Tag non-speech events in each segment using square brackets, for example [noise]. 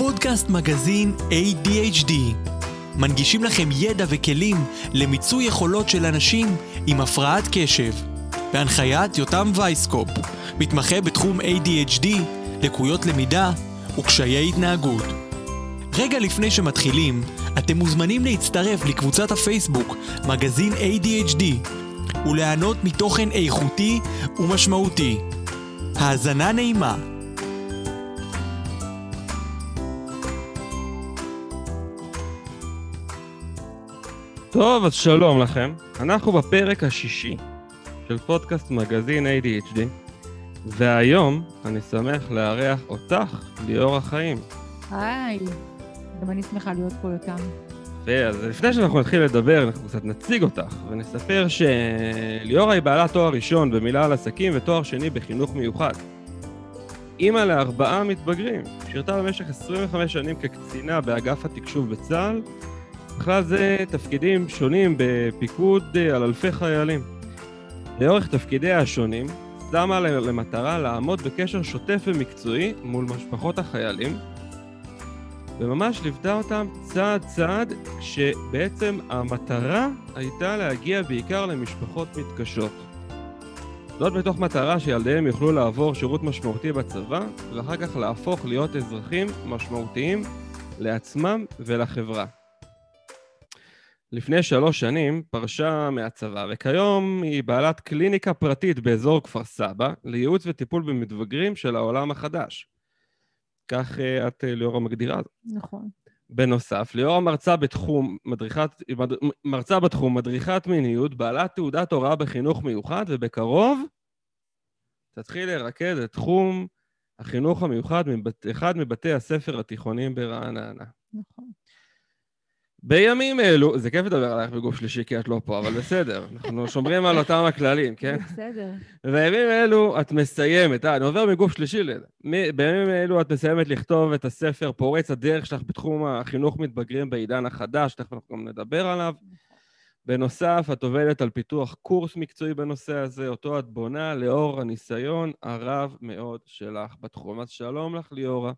פודקאסט מגזין ADHD. מנגישים לכם ידע וכלים למיצוי יכולות של אנשים עם הפרעת קשב. בהנחיית יותם וייסקופ, מתמחה בתחום ADHD, לקויות למידה וקשיי התנהגות. רגע לפני שמתחילים, אתם מוזמנים להצטרף לקבוצת הפייסבוק מגזין ADHD וליהנות מתוכן איכותי ומשמעותי. האזנה נעימה. טוב, אז שלום לכם. אנחנו בפרק השישי של פודקאסט מגזין ADHD, והיום אני שמח לארח אותך, ליאור החיים. היי, גם אני שמחה להיות פה איתם. אז לפני שאנחנו נתחיל לדבר, אנחנו קצת נציג אותך, ונספר שליאורה היא בעלת תואר ראשון במילה על עסקים ותואר שני בחינוך מיוחד. אימא לארבעה מתבגרים, שירתה במשך 25 שנים כקצינה באגף התקשוב בצה"ל, בכלל זה תפקידים שונים בפיקוד על אלפי חיילים. לאורך תפקידיה השונים, שמה למטרה לעמוד בקשר שוטף ומקצועי מול משפחות החיילים, וממש ליוותה אותם צעד צעד, כשבעצם המטרה הייתה להגיע בעיקר למשפחות מתקשות. זאת מתוך מטרה שילדיהם יוכלו לעבור שירות משמעותי בצבא, ואחר כך להפוך להיות אזרחים משמעותיים לעצמם ולחברה. לפני שלוש שנים פרשה מהצבא, וכיום היא בעלת קליניקה פרטית באזור כפר סבא לייעוץ וטיפול במתבגרים של העולם החדש. כך אה, את, אה, ליאורה, מגדירה זאת. נכון. בנוסף, ליאורה מרצה בתחום, מדריכת, מרצה בתחום מדריכת מיניות, בעלת תעודת הוראה בחינוך מיוחד, ובקרוב תתחיל לרכז את תחום החינוך המיוחד באחד מבתי הספר התיכוניים ברעננה. נכון. בימים אלו, זה כיף לדבר עלייך בגוף שלישי כי את לא פה, אבל בסדר, [laughs] אנחנו שומרים על אותם הכללים, כן? בסדר. בימים אלו את מסיימת, אה, אני עובר מגוף שלישי לזה. בימים אלו את מסיימת לכתוב את הספר פורץ הדרך שלך בתחום החינוך מתבגרים בעידן החדש, תכף אנחנו גם נדבר עליו. בנוסף, את עובדת על פיתוח קורס מקצועי בנושא הזה, אותו את בונה לאור הניסיון הרב מאוד שלך בתחום. אז שלום לך, ליאורה.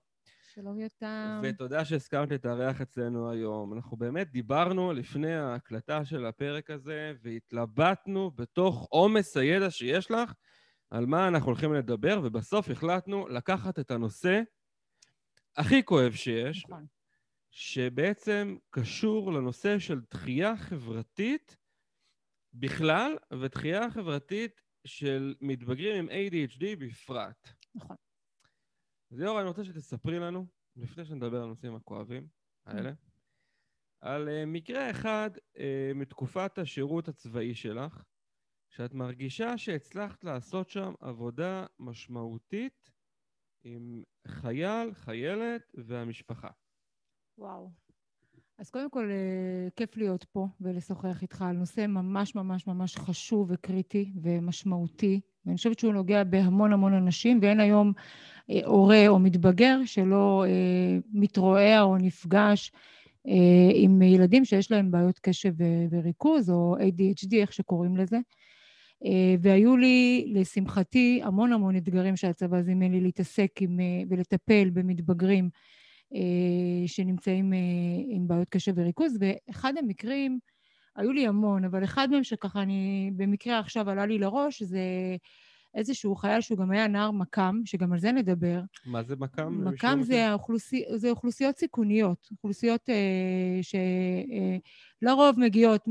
שלום יותם. ותודה שהסכמת להתארח אצלנו היום. אנחנו באמת דיברנו לפני ההקלטה של הפרק הזה, והתלבטנו בתוך עומס הידע שיש לך על מה אנחנו הולכים לדבר, ובסוף החלטנו לקחת את הנושא הכי כואב שיש, נכון. שבעצם קשור לנושא של דחייה חברתית בכלל, ודחייה חברתית של מתבגרים עם ADHD בפרט. נכון. אז ליאור, אני רוצה שתספרי לנו, לפני שנדבר על הנושאים הכואבים האלה, על uh, מקרה אחד uh, מתקופת השירות הצבאי שלך, שאת מרגישה שהצלחת לעשות שם עבודה משמעותית עם חייל, חיילת והמשפחה. וואו. אז קודם כל, אה, כיף להיות פה ולשוחח איתך על נושא ממש ממש ממש חשוב וקריטי ומשמעותי. ואני חושבת שהוא נוגע בהמון המון אנשים, ואין היום אה, הורה או מתבגר שלא אה, מתרועע או נפגש עם ילדים שיש להם בעיות קשב וריכוז, או ADHD, איך שקוראים לזה. והיו לי, לשמחתי, המון המון אתגרים שהצבא זימן לי להתעסק עם, ולטפל במתבגרים. אה, שנמצאים אה, עם בעיות קשב וריכוז, ואחד המקרים, היו לי המון, אבל אחד מהם שככה אני במקרה עכשיו עלה לי לראש, זה איזשהו חייל שהוא גם היה נער מקם, שגם על זה נדבר. מה זה מקם? מקם זה, האוכלוסי, זה אוכלוסיות סיכוניות, אוכלוסיות אה, שלרוב אה, מגיעות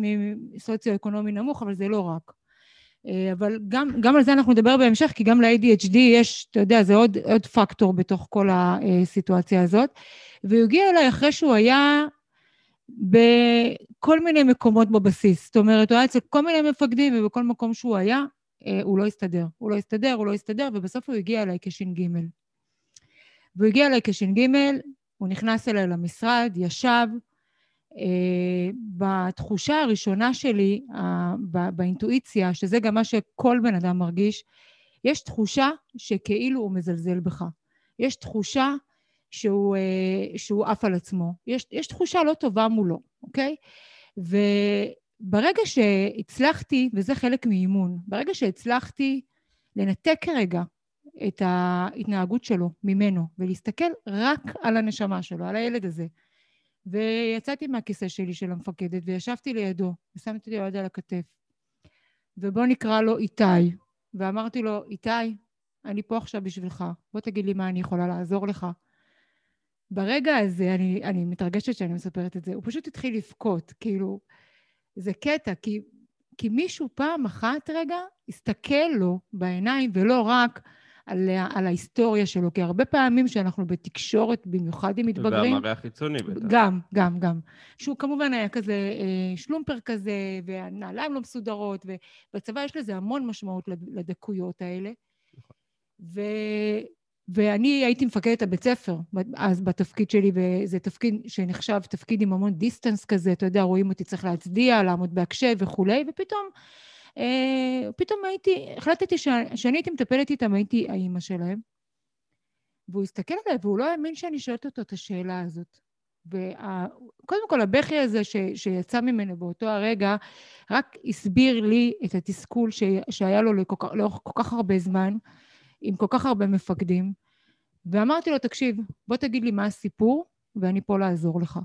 מסוציו-אקונומי נמוך, אבל זה לא רק. אה, אבל גם, גם על זה אנחנו נדבר בהמשך, כי גם ל-ADHD יש, אתה יודע, זה עוד, עוד פקטור בתוך כל הסיטואציה הזאת. והוא הגיע אליי אחרי שהוא היה בכל מיני מקומות בבסיס. זאת אומרת, הוא היה אצל כל מיני מפקדים, ובכל מקום שהוא היה, אה, הוא לא הסתדר. הוא לא הסתדר, הוא לא הסתדר, ובסוף הוא הגיע אליי כש"ג. והוא הגיע אליי כש"ג, הוא נכנס אליי למשרד, ישב, Uh, בתחושה הראשונה שלי, באינטואיציה, שזה גם מה שכל בן אדם מרגיש, יש תחושה שכאילו הוא מזלזל בך. יש תחושה שהוא, uh, שהוא עף על עצמו. יש, יש תחושה לא טובה מולו, אוקיי? וברגע שהצלחתי, וזה חלק מאימון, ברגע שהצלחתי לנתק כרגע uh, את ההתנהגות שלו ממנו, ולהסתכל רק על הנשמה שלו, על הילד הזה. ויצאתי מהכיסא שלי של המפקדת, וישבתי לידו, ושמתי לי יד על הכתף. ובוא נקרא לו איתי. ואמרתי לו, איתי, אני פה עכשיו בשבילך, בוא תגיד לי מה אני יכולה לעזור לך. ברגע הזה, אני, אני מתרגשת שאני מספרת את זה, הוא פשוט התחיל לבכות, כאילו, זה קטע, כי, כי מישהו פעם אחת רגע הסתכל לו בעיניים, ולא רק על, על ההיסטוריה שלו, כי הרבה פעמים שאנחנו בתקשורת, במיוחד עם מתבגרים... והמראה החיצוני בטח. גם, גם, גם. שהוא כמובן היה כזה אה, שלומפר כזה, והנעליים לא מסודרות, ובצבא יש לזה המון משמעות לדקויות האלה. ו... ואני הייתי מפקדת הבית ספר אז בתפקיד שלי, וזה תפקיד שנחשב תפקיד עם המון דיסטנס כזה, אתה יודע, רואים אותי צריך להצדיע, לעמוד בהקשב וכולי, ופתאום, אה, פתאום הייתי, החלטתי שאני הייתי מטפלת איתם, הייתי האימא שלהם. והוא הסתכל עליי והוא לא האמין שאני שואלת אותו את השאלה הזאת. וקודם כל, הבכי הזה ש, שיצא ממנו באותו הרגע, רק הסביר לי את התסכול ש, שהיה לו לאורך כל כך הרבה זמן. עם כל כך הרבה מפקדים, ואמרתי לו, תקשיב, בוא תגיד לי מה הסיפור, ואני פה לעזור לך.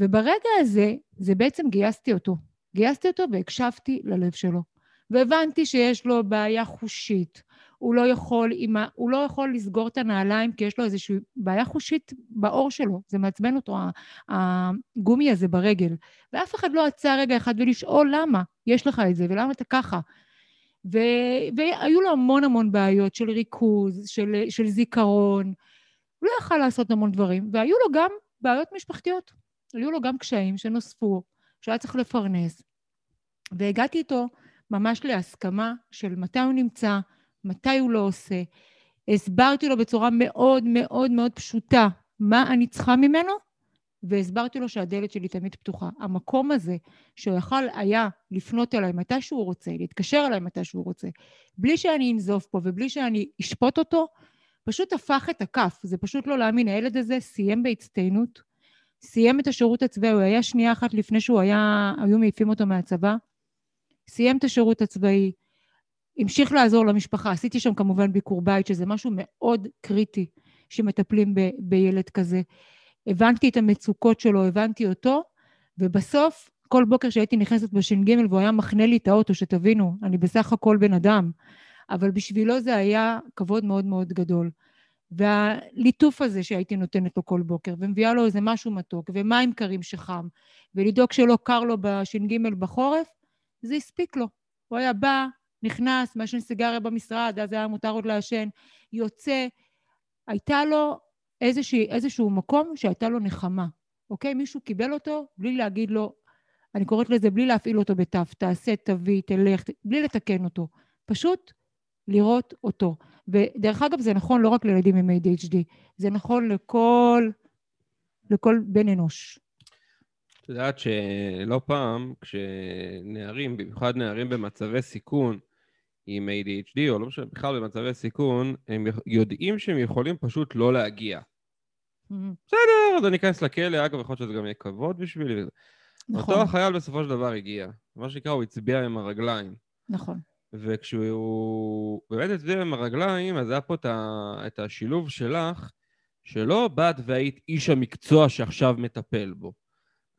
וברגע הזה, זה בעצם גייסתי אותו. גייסתי אותו והקשבתי ללב שלו. והבנתי שיש לו בעיה חושית. הוא לא יכול. הוא לא יכול לסגור את הנעליים כי יש לו איזושהי בעיה חושית בעור שלו. זה מעצבן אותו, הגומי הזה ברגל. ואף אחד לא עצר רגע אחד ולשאול למה יש לך את זה ולמה אתה ככה. ו... והיו לו המון המון בעיות של ריכוז, של, של זיכרון. הוא לא יכל לעשות המון דברים, והיו לו גם בעיות משפחתיות. היו לו גם קשיים שנוספו, שהיה צריך לפרנס. והגעתי איתו ממש להסכמה של מתי הוא נמצא, מתי הוא לא עושה. הסברתי לו בצורה מאוד מאוד מאוד פשוטה מה אני צריכה ממנו, והסברתי לו שהדלת שלי תמיד פתוחה. המקום הזה, שהוא יכל היה לפנות אליי מתי שהוא רוצה, להתקשר אליי מתי שהוא רוצה, בלי שאני אנזוף פה ובלי שאני אשפוט אותו, פשוט הפך את הכף. זה פשוט לא להאמין. הילד הזה סיים בהצטיינות, סיים את השירות הצבאי, הוא היה שנייה אחת לפני שהוא היה, היו מעיפים אותו מהצבא, סיים את השירות הצבאי, המשיך לעזור למשפחה. עשיתי שם כמובן ביקור בית, שזה משהו מאוד קריטי שמטפלים ב, בילד כזה. הבנתי את המצוקות שלו, הבנתי אותו, ובסוף, כל בוקר שהייתי נכנסת בש"ג והוא היה מחנה לי את האוטו, שתבינו, אני בסך הכל בן אדם, אבל בשבילו זה היה כבוד מאוד מאוד גדול. והליטוף הזה שהייתי נותנת לו כל בוקר, ומביאה לו איזה משהו מתוק, ומים קרים שחם, ולדאוג שלא קר לו בש"ג בחורף, זה הספיק לו. הוא היה בא, נכנס, מעשן סיגריה במשרד, אז היה מותר עוד לעשן, יוצא, הייתה לו איזושהי, איזשהו מקום שהייתה לו נחמה, אוקיי? מישהו קיבל אותו בלי להגיד לו, אני קוראת לזה בלי להפעיל אותו בתו, תעשה, תביא, תלך, בלי לתקן אותו. פשוט לראות אותו. ודרך אגב, זה נכון לא רק לילדים עם ADHD, זה נכון לכל, לכל בן אנוש. את יודעת שלא פעם, כשנערים, במיוחד נערים במצבי סיכון, עם ADHD, או לא משנה, בכלל במצבי סיכון, הם יודעים שהם יכולים פשוט לא להגיע. בסדר, אז אני אכנס לכלא, אגב, יכול להיות שזה גם יהיה כבוד בשבילי. נכון. אותו החייל בסופו של דבר הגיע. מה שנקרא, הוא הצביע עם הרגליים. נכון. וכשהוא באמת הצביע עם הרגליים, אז היה פה את, ה... את השילוב שלך, שלא באת והיית איש המקצוע שעכשיו מטפל בו.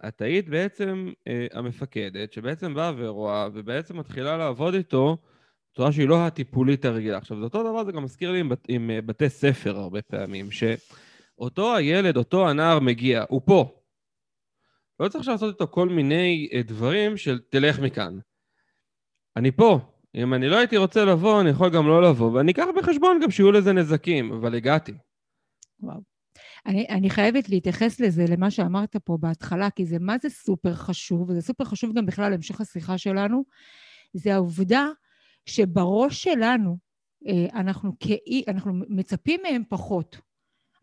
את היית בעצם אה, המפקדת, שבעצם באה ורואה, ובעצם מתחילה לעבוד איתו בצורה שהיא לא הטיפולית הרגילה. עכשיו, זה אותו דבר, זה גם מזכיר לי עם, בת, עם אה, בתי ספר הרבה פעמים, ש... אותו הילד, אותו הנער מגיע, הוא פה. לא צריך לעשות איתו כל מיני אה, דברים של תלך מכאן. אני פה. אם אני לא הייתי רוצה לבוא, אני יכול גם לא לבוא, ואני אקח בחשבון גם שיהיו לזה נזקים, אבל הגעתי. וואו. אני, אני חייבת להתייחס לזה, למה שאמרת פה בהתחלה, כי זה מה זה סופר חשוב, וזה סופר חשוב גם בכלל להמשך השיחה שלנו, זה העובדה שבראש שלנו אה, אנחנו, כאי, אנחנו מצפים מהם פחות.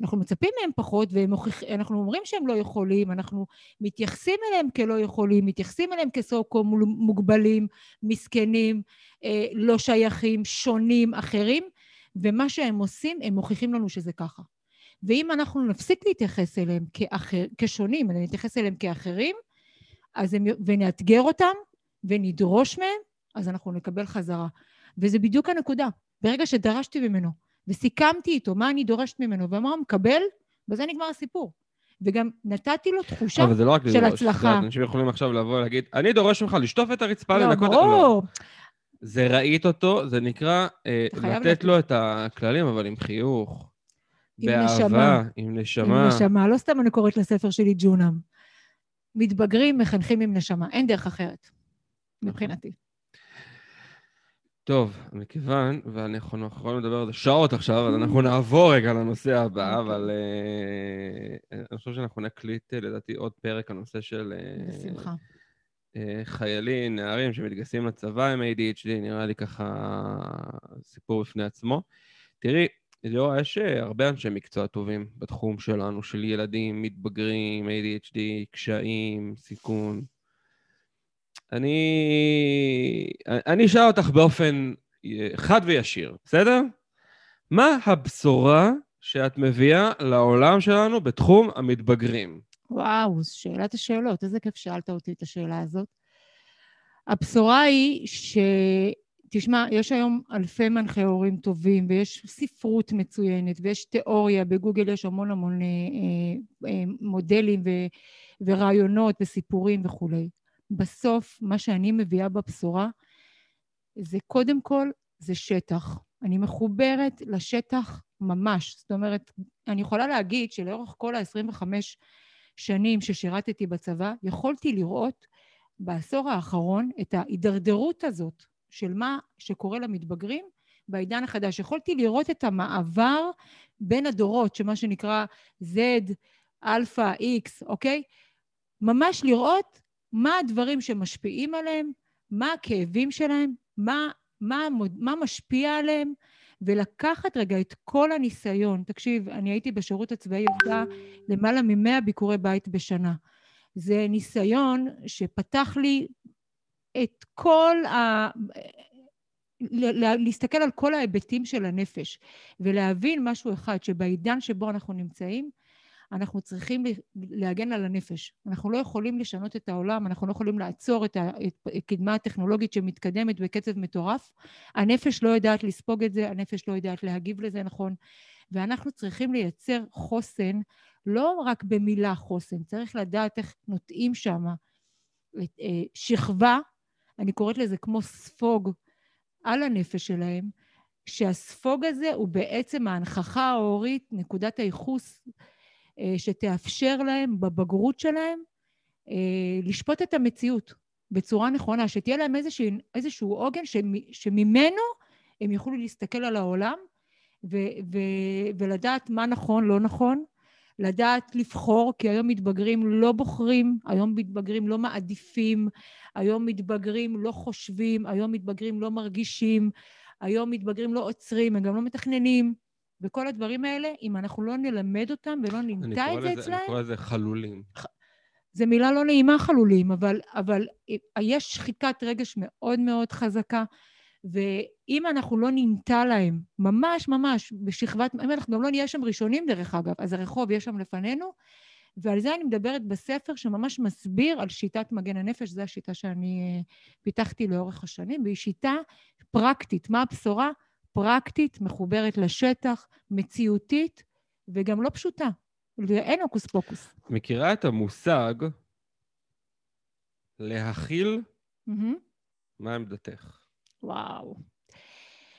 אנחנו מצפים מהם פחות ואנחנו אומרים שהם לא יכולים, אנחנו מתייחסים אליהם כלא יכולים, מתייחסים אליהם כסוקו מוגבלים, מסכנים, אה, לא שייכים, שונים, אחרים, ומה שהם עושים, הם מוכיחים לנו שזה ככה. ואם אנחנו נפסיק להתייחס אליהם כאחר, כשונים, נתייחס אליהם כאחרים, אז הם, ונאתגר אותם ונדרוש מהם, אז אנחנו נקבל חזרה. וזה בדיוק הנקודה. ברגע שדרשתי ממנו וסיכמתי איתו מה אני דורשת ממנו, ומה הוא מקבל, בזה נגמר הסיפור. וגם נתתי לו תחושה אבל זה לא רק של לדרוש. הצלחה. אנשים יכולים עכשיו לבוא ולהגיד, אני דורש ממך לשטוף את הרצפה, לא, לנקות... ברור. זה ראית אותו, זה נקרא אה, לתת לתת. לו את הכללים, אבל עם חיוך. עם באהבה, נשמה. עם עם נשמה. נשמה, לא סתם אני קוראת לספר שלי ג'ונם. מתבגרים, מחנכים עם נשמה, אין דרך אחרת, מבחינתי. טוב, מכיוון, ואנחנו יכולים לדבר על זה שעות עכשיו, אז אנחנו נעבור רגע לנושא הבא, אוקיי. אבל אה, אני חושב שאנחנו נקליט, אה, לדעתי, עוד פרק, הנושא של אה, בשמחה. אה, חיילים, נערים שמתגייסים לצבא עם ADHD, נראה לי ככה סיפור בפני עצמו. תראי, ליאורה, יש הרבה אנשי מקצוע טובים בתחום שלנו, של ילדים, מתבגרים, ADHD, קשיים, סיכון. אני... אני אשאל אותך באופן אה, חד וישיר, בסדר? מה הבשורה שאת מביאה לעולם שלנו בתחום המתבגרים? וואו, שאלת השאלות, איזה כיף שאלת אותי את השאלה הזאת. הבשורה היא ש... תשמע, יש היום אלפי מנחי הורים טובים, ויש ספרות מצוינת, ויש תיאוריה, בגוגל יש המון המון אה, אה, מודלים ו, ורעיונות וסיפורים וכולי. בסוף, מה שאני מביאה בבשורה, זה קודם כל, זה שטח. אני מחוברת לשטח ממש. זאת אומרת, אני יכולה להגיד שלאורך כל ה-25 שנים ששירתתי בצבא, יכולתי לראות בעשור האחרון את ההידרדרות הזאת של מה שקורה למתבגרים בעידן החדש. יכולתי לראות את המעבר בין הדורות, שמה שנקרא Z, Alpha, X, אוקיי? ממש לראות מה הדברים שמשפיעים עליהם, מה הכאבים שלהם, מה, מה, מה משפיע עליהם, ולקחת רגע את כל הניסיון. תקשיב, אני הייתי בשירות הצבאי עובדה למעלה ממאה ביקורי בית בשנה. זה ניסיון שפתח לי את כל ה... להסתכל על כל ההיבטים של הנפש ולהבין משהו אחד, שבעידן שבו אנחנו נמצאים, אנחנו צריכים להגן על הנפש. אנחנו לא יכולים לשנות את העולם, אנחנו לא יכולים לעצור את הקדמה הטכנולוגית שמתקדמת בקצב מטורף. הנפש לא יודעת לספוג את זה, הנפש לא יודעת להגיב לזה נכון, ואנחנו צריכים לייצר חוסן, לא רק במילה חוסן, צריך לדעת איך נוטעים שם שכבה, אני קוראת לזה כמו ספוג על הנפש שלהם, שהספוג הזה הוא בעצם ההנכחה ההורית, נקודת הייחוס שתאפשר להם בבגרות שלהם לשפוט את המציאות בצורה נכונה, שתהיה להם איזשהו, איזשהו עוגן שממנו הם יוכלו להסתכל על העולם ו, ו, ולדעת מה נכון, לא נכון, לדעת לבחור, כי היום מתבגרים לא בוחרים, היום מתבגרים לא מעדיפים, היום מתבגרים לא חושבים, היום מתבגרים לא מרגישים, היום מתבגרים לא עוצרים, הם גם לא מתכננים. וכל הדברים האלה, אם אנחנו לא נלמד אותם ולא נמצא את זה לזה, אצלהם... אני קורא לזה חלולים. זו מילה לא נעימה חלולים, אבל, אבל יש שחיקת רגש מאוד מאוד חזקה, ואם אנחנו לא ננטע להם, ממש ממש בשכבת, אם אנחנו גם לא נהיה שם ראשונים דרך אגב, אז הרחוב יש שם לפנינו, ועל זה אני מדברת בספר שממש מסביר על שיטת מגן הנפש, זו השיטה שאני פיתחתי לאורך השנים, והיא שיטה פרקטית. מה הבשורה? פרקטית, מחוברת לשטח, מציאותית, וגם לא פשוטה. ואין הוקוס פוקוס. מכירה את המושג להכיל? Mm-hmm. מה עמדתך? וואו.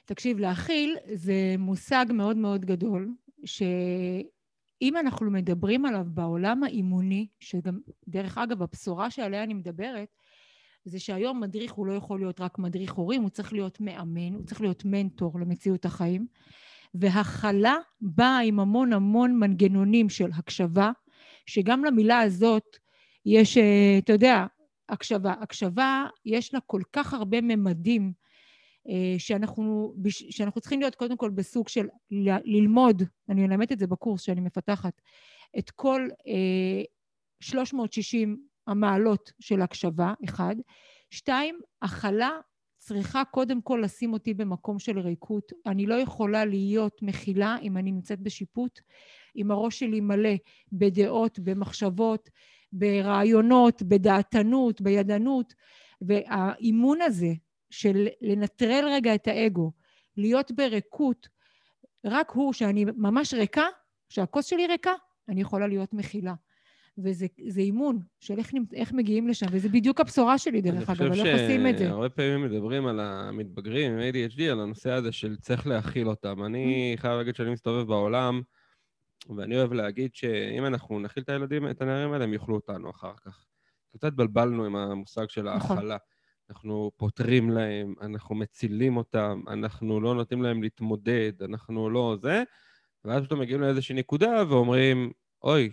תקשיב, להכיל זה מושג מאוד מאוד גדול, שאם אנחנו מדברים עליו בעולם האימוני, שגם, דרך אגב, הבשורה שעליה אני מדברת, זה שהיום מדריך הוא לא יכול להיות רק מדריך הורים, הוא צריך להיות מאמן, הוא צריך להיות מנטור למציאות החיים. והכלה באה עם המון המון מנגנונים של הקשבה, שגם למילה הזאת יש, אתה יודע, הקשבה. הקשבה, יש לה כל כך הרבה ממדים שאנחנו, שאנחנו צריכים להיות קודם כל בסוג של ללמוד, אני אלמד את זה בקורס שאני מפתחת, את כל 360 המעלות של הקשבה, אחד. שתיים, הכלה צריכה קודם כל לשים אותי במקום של ריקות. אני לא יכולה להיות מכילה אם אני נמצאת בשיפוט, אם הראש שלי מלא בדעות, במחשבות, ברעיונות, בדעתנות, בידענות, והאימון הזה של לנטרל רגע את האגו, להיות בריקות, רק הוא, שאני ממש ריקה, שהכוס שלי ריקה, אני יכולה להיות מכילה. וזה אימון של איך, איך מגיעים לשם, וזה בדיוק הבשורה שלי, דרך אגב, אבל איך עושים את זה. אני חושב שהרבה פעמים מדברים על המתבגרים עם ADHD, על הנושא הזה של צריך להכיל אותם. אני mm. חייב להגיד שאני מסתובב בעולם, ואני אוהב להגיד שאם אנחנו נכיל את הילדים, את הנערים האלה, הם יאכלו אותנו אחר כך. קצת התבלבלנו עם המושג של נכון. ההכלה. אנחנו פותרים להם, אנחנו מצילים אותם, אנחנו לא נותנים להם להתמודד, אנחנו לא זה, ואז פתאום מגיעים לאיזושהי נקודה ואומרים, אוי,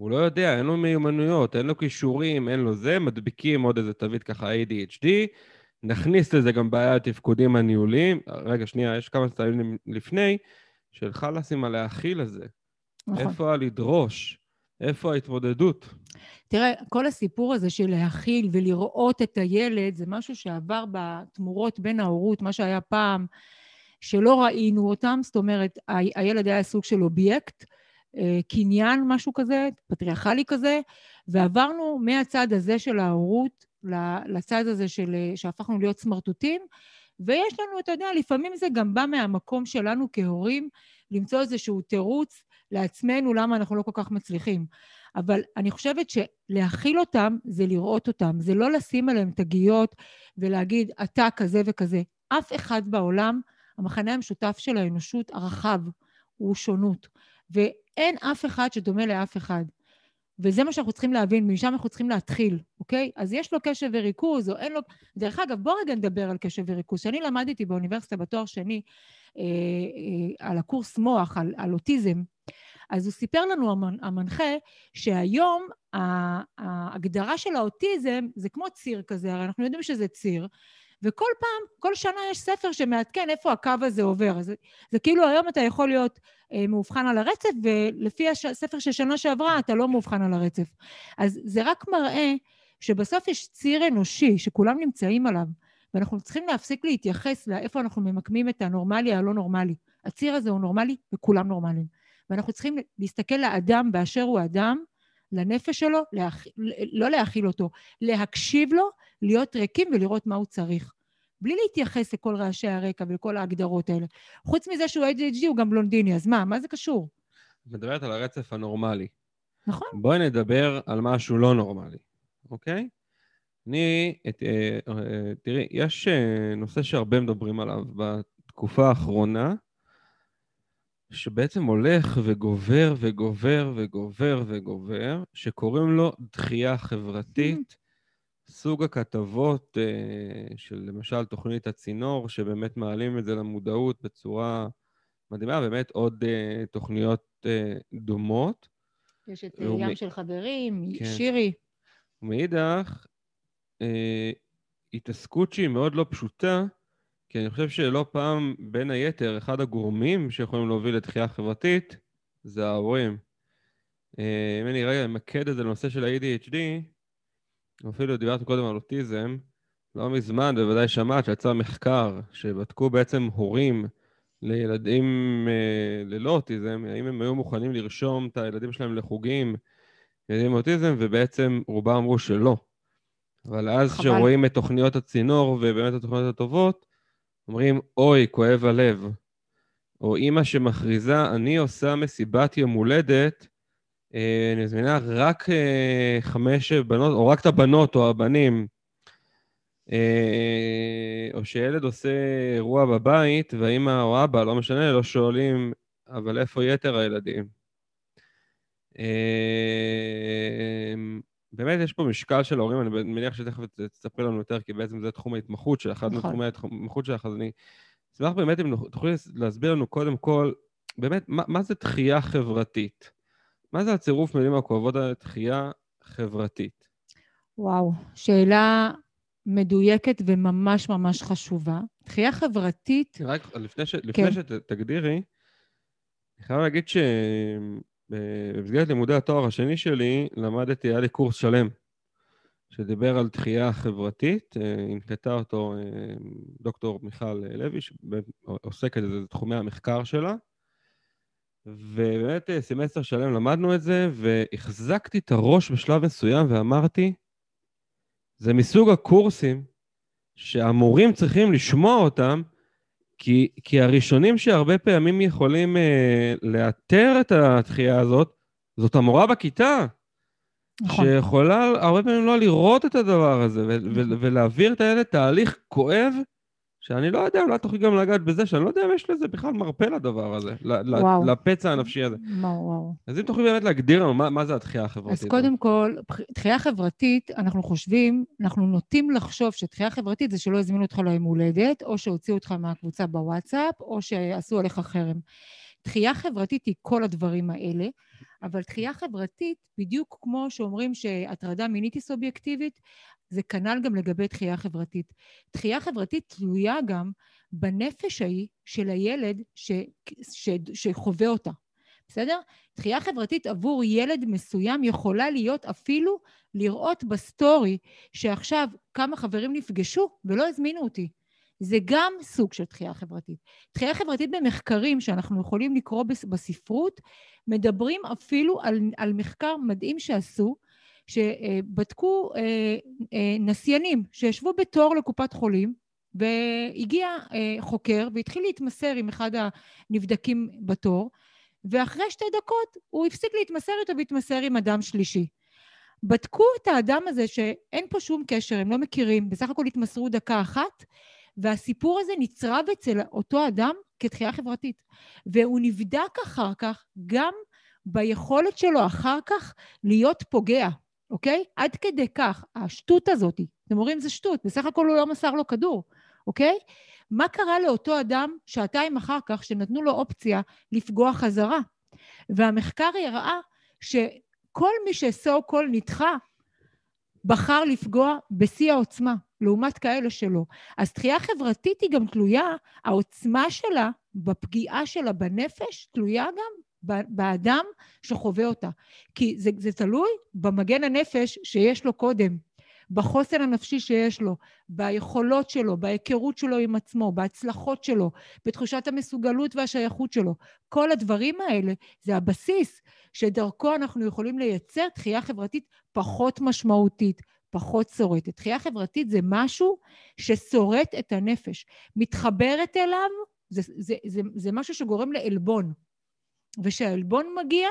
הוא לא יודע, אין לו מיומנויות, אין לו כישורים, אין לו זה, מדביקים עוד איזה תווית ככה ADHD, נכניס לזה גם בעיה התפקודים הניהוליים. רגע, שנייה, יש כמה סטיילים לפני, של חלאס עם הלהכיל הזה. נכון. איפה הלדרוש? איפה ההתמודדות? תראה, כל הסיפור הזה של להכיל ולראות את הילד, זה משהו שעבר בתמורות בין ההורות, מה שהיה פעם, שלא ראינו אותם, זאת אומרת, הילד היה סוג של אובייקט, קניין, משהו כזה, פטריארכלי כזה, ועברנו מהצד הזה של ההורות לצד הזה של, אה, שהפכנו להיות סמרטוטים, ויש לנו, אתה יודע, לפעמים זה גם בא מהמקום שלנו כהורים, למצוא איזשהו תירוץ לעצמנו למה אנחנו לא כל כך מצליחים. אבל אני חושבת שלהכיל אותם זה לראות אותם, זה לא לשים עליהם תגיות ולהגיד, אתה כזה וכזה. אף אחד בעולם, המחנה המשותף של האנושות הרחב הוא שונות. ואין אף אחד שדומה לאף אחד. וזה מה שאנחנו צריכים להבין, משם אנחנו צריכים להתחיל, אוקיי? אז יש לו קשב וריכוז, או אין לו... דרך אגב, בוא רגע נדבר על קשב וריכוז. כשאני למדתי באוניברסיטה בתואר שני אה, אה, על הקורס מוח, על, על אוטיזם, אז הוא סיפר לנו, המנחה, שהיום ההגדרה של האוטיזם זה כמו ציר כזה, הרי אנחנו יודעים שזה ציר, וכל פעם, כל שנה יש ספר שמעדכן איפה הקו הזה עובר. אז זה כאילו היום אתה יכול להיות אה, מאובחן על הרצף, ולפי הספר של שנה שעברה אתה לא מאובחן על הרצף. אז זה רק מראה שבסוף יש ציר אנושי שכולם נמצאים עליו, ואנחנו צריכים להפסיק להתייחס לאיפה אנחנו ממקמים את הנורמלי הלא נורמלי. הציר הזה הוא נורמלי וכולם נורמליים. ואנחנו צריכים להסתכל לאדם באשר הוא אדם, לנפש שלו, להכ... לא להכיל אותו, להקשיב לו, להיות ריקים ולראות מה הוא צריך. בלי להתייחס לכל רעשי הרקע ולכל ההגדרות האלה. חוץ מזה שהוא ADHD הוא גם בלונדיני, אז מה? מה זה קשור? את מדברת על הרצף הנורמלי. נכון. בואי נדבר על משהו לא נורמלי, אוקיי? אני, את, אה, אה, תראי, יש אה, נושא שהרבה מדברים עליו בתקופה האחרונה, שבעצם הולך וגובר וגובר וגובר וגובר, שקוראים לו דחייה חברתית. סוג הכתבות uh, של למשל תוכנית הצינור, שבאמת מעלים את זה למודעות בצורה מדהימה, באמת עוד uh, תוכניות uh, דומות. יש את ים מ... של חברים, כן. שירי. ומאידך, התעסקות שהיא מאוד לא פשוטה, כי אני חושב שלא פעם, בין היתר, אחד הגורמים שיכולים להוביל לתחייה חברתית זה ההורים. אם אני רגע אמקד את זה לנושא של ה-ADHD, אפילו דיברת קודם על אוטיזם, לא מזמן, בוודאי שמעת שיצא מחקר שבדקו בעצם הורים לילדים אה, ללא אוטיזם, האם הם היו מוכנים לרשום את הילדים שלהם לחוגים, ילדים עם אוטיזם, ובעצם רובם אמרו שלא. אבל אז כשרואים את תוכניות הצינור, ובאמת התוכניות הטובות, אומרים, אוי, כואב הלב. או אימא שמכריזה, אני עושה מסיבת יום הולדת, אני מזמינה רק אה, חמש בנות, או רק את הבנות או הבנים, אה, או שילד עושה אירוע בבית, והאמא או אבא, לא משנה, לא שואלים, אבל איפה יתר הילדים? באמת יש פה משקל של ההורים, אני מניח שתכף תספרי לנו יותר, כי בעצם זה תחום ההתמחות של אחד נכון. מתחומי ההתמחות שלך, אז אני אשמח באמת אם תוכלי להסביר לנו קודם כל, באמת, מה, מה זה דחייה חברתית? מה זה הצירוף מילים הכואבות על תחייה חברתית? וואו, שאלה מדויקת וממש ממש חשובה. תחייה חברתית... רק לפני, ש... כן. לפני שתגדירי, אני חייב להגיד שבמסגרת לימודי התואר השני שלי, למדתי, היה לי קורס שלם שדיבר על תחייה חברתית, אה, הנקטה אותו אה, דוקטור מיכל לוי, שעוסקת בזה, זה תחומי המחקר שלה. ובאמת אה, סמסטר שלם למדנו את זה, והחזקתי את הראש בשלב מסוים ואמרתי, זה מסוג הקורסים שהמורים צריכים לשמוע אותם, כי, כי הראשונים שהרבה פעמים יכולים אה, לאתר את הדחייה הזאת, זאת המורה בכיתה. נכון. שיכולה הרבה פעמים לא לראות את הדבר הזה, ו- נכון. ולהעביר את הילד תהליך כואב, שאני לא יודע, אולי תוכלי גם לגעת בזה, שאני לא יודע אם יש לזה בכלל מרפא לדבר הזה, וואו. לפצע הנפשי הזה. וואו, וואו. אז אם תוכלי באמת להגדיר לנו מה, מה זה התחייה החברתית. אז קודם כל, תחייה חברתית, אנחנו חושבים, אנחנו נוטים לחשוב שתחייה חברתית זה שלא הזמינו אותך ליום הולדת, או שהוציאו אותך מהקבוצה בוואטסאפ, או שעשו עליך חרם. תחייה חברתית היא כל הדברים האלה, אבל תחייה חברתית, בדיוק כמו שאומרים שהטרדה מינית היא סובייקטיבית, זה כנ"ל גם לגבי תחייה חברתית. תחייה חברתית תלויה גם בנפש ההיא של הילד ש, ש, שחווה אותה, בסדר? תחייה חברתית עבור ילד מסוים יכולה להיות אפילו לראות בסטורי שעכשיו כמה חברים נפגשו ולא הזמינו אותי. זה גם סוג של תחייה חברתית. תחייה חברתית במחקרים שאנחנו יכולים לקרוא בספרות, מדברים אפילו על, על מחקר מדהים שעשו, שבדקו אה, אה, נסיינים שישבו בתור לקופת חולים, והגיע אה, חוקר והתחיל להתמסר עם אחד הנבדקים בתור, ואחרי שתי דקות הוא הפסיק להתמסר איתו והתמסר עם אדם שלישי. בדקו את האדם הזה שאין פה שום קשר, הם לא מכירים, בסך הכל התמסרו דקה אחת, והסיפור הזה נצרב אצל אותו אדם כתחייה חברתית. והוא נבדק אחר כך גם ביכולת שלו אחר כך להיות פוגע, אוקיי? עד כדי כך, השטות הזאת, אתם אומרים זה שטות, בסך הכל הוא לא מסר לו כדור, אוקיי? מה קרה לאותו אדם שעתיים אחר כך שנתנו לו אופציה לפגוע חזרה? והמחקר הראה שכל מי שסו קול נדחה, בחר לפגוע בשיא העוצמה. לעומת כאלה שלא. אז דחייה חברתית היא גם תלויה, העוצמה שלה בפגיעה שלה בנפש תלויה גם באדם שחווה אותה. כי זה, זה תלוי במגן הנפש שיש לו קודם, בחוסן הנפשי שיש לו, ביכולות שלו, בהיכרות שלו עם עצמו, בהצלחות שלו, בתחושת המסוגלות והשייכות שלו. כל הדברים האלה זה הבסיס שדרכו אנחנו יכולים לייצר תחייה חברתית פחות משמעותית, פחות שורטת. תחייה חברתית זה משהו ששורט את הנפש. מתחברת אליו, זה, זה, זה, זה משהו שגורם לעלבון. וכשהעלבון מגיע,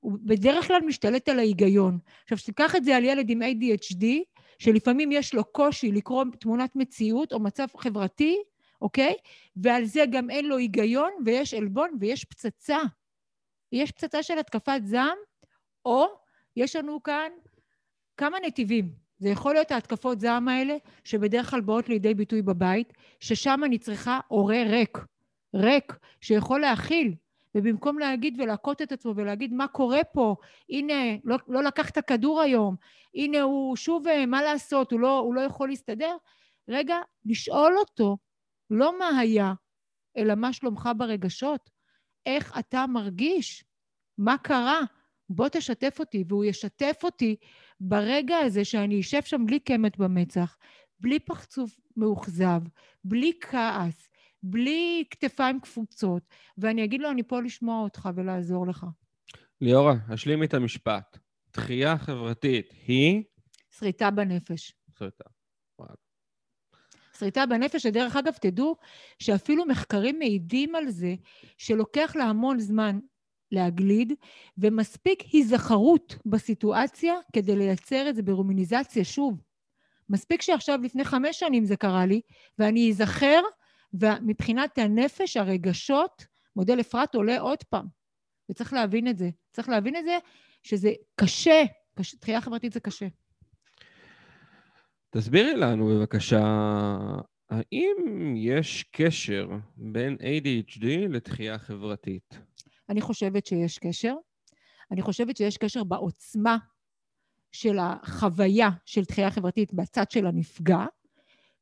הוא בדרך כלל משתלט על ההיגיון. עכשיו, שתיקח את זה על ילד עם ADHD, שלפעמים יש לו קושי לקרוא תמונת מציאות או מצב חברתי, אוקיי? ועל זה גם אין לו היגיון, ויש עלבון ויש פצצה. יש פצצה של התקפת זעם, או יש לנו כאן כמה נתיבים. זה יכול להיות ההתקפות זעם האלה, שבדרך כלל באות לידי ביטוי בבית, ששם אני צריכה הורה ריק, ריק, שיכול להכיל, ובמקום להגיד ולהכות את עצמו ולהגיד מה קורה פה, הנה, לא, לא לקח את הכדור היום, הנה הוא שוב, אה, מה לעשות, הוא לא, הוא לא יכול להסתדר, רגע, לשאול אותו, לא מה היה, אלא מה שלומך ברגשות, איך אתה מרגיש, מה קרה, בוא תשתף אותי, והוא ישתף אותי ברגע הזה שאני אשב שם בלי קמת במצח, בלי פחצוף מאוכזב, בלי כעס, בלי כתפיים קפוצות, ואני אגיד לו, אני פה לשמוע אותך ולעזור לך. ליאורה, השלימי את המשפט. דחייה חברתית היא? שריטה בנפש. שריטה. שריטה בנפש, שדרך אגב, תדעו שאפילו מחקרים מעידים על זה שלוקח לה המון זמן להגליד, ומספיק היזכרות בסיטואציה כדי לייצר את זה ברומיניזציה שוב. מספיק שעכשיו לפני חמש שנים זה קרה לי, ואני אזכר, ומבחינת הנפש, הרגשות, מודל אפרת עולה עוד פעם. וצריך להבין את זה. צריך להבין את זה שזה קשה, דחייה חברתית זה קשה. תסבירי לנו בבקשה, האם יש קשר בין ADHD לתחייה חברתית? אני חושבת שיש קשר. אני חושבת שיש קשר בעוצמה של החוויה של דחייה חברתית בצד של הנפגע,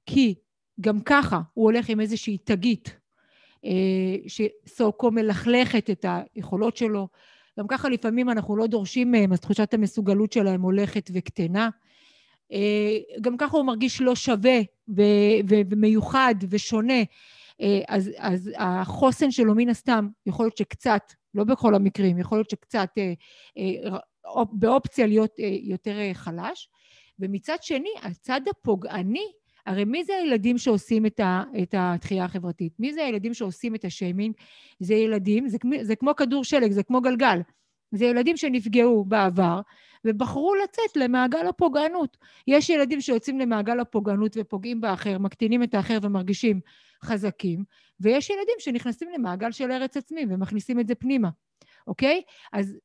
כי גם ככה הוא הולך עם איזושהי תגית אה, שסו-קו מלכלכת את היכולות שלו. גם ככה לפעמים אנחנו לא דורשים מהם, אז תחושת המסוגלות שלהם הולכת וקטנה. אה, גם ככה הוא מרגיש לא שווה ומיוחד ושונה. אה, אז, אז החוסן שלו מן הסתם יכול להיות שקצת, לא בכל המקרים, יכול להיות שקצת באופציה להיות יותר חלש. ומצד שני, הצד הפוגעני הרי מי זה הילדים שעושים את, ה, את התחייה החברתית? מי זה הילדים שעושים את השיימינג? זה ילדים, זה, זה כמו כדור שלג, זה כמו גלגל. זה ילדים שנפגעו בעבר ובחרו לצאת למעגל הפוגענות. יש ילדים שיוצאים למעגל הפוגענות ופוגעים באחר, מקטינים את האחר ומרגישים חזקים, ויש ילדים שנכנסים למעגל של ארץ עצמי ומכניסים את זה פנימה, אוקיי? אז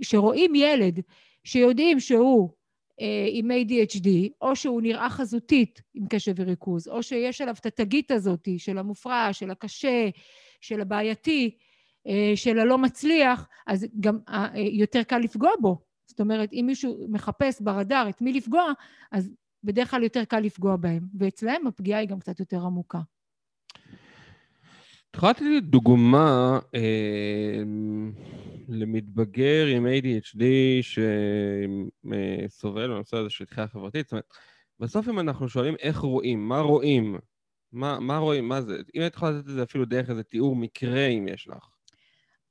כשרואים אה, ילד שיודעים שהוא עם ADHD, או שהוא נראה חזותית עם קשב וריכוז, או שיש עליו את התגית הזאת של המופרע, של הקשה, של הבעייתי, אה, של הלא מצליח, אז גם יותר קל לפגוע בו. זאת אומרת, אם מישהו מחפש ברדאר את מי לפגוע, אז בדרך כלל יותר קל לפגוע בהם, ואצלהם הפגיעה היא גם קצת יותר עמוקה. את יכולה לתת לי דוגמה אה, למתבגר עם ADHD שסובל בנושא הזה של תחייה חברתית? זאת אומרת, בסוף אם אנחנו שואלים איך רואים, מה רואים, מה, מה רואים, מה זה, אם את יכולה לתת את זה אפילו דרך איזה תיאור מקרה אם יש לך.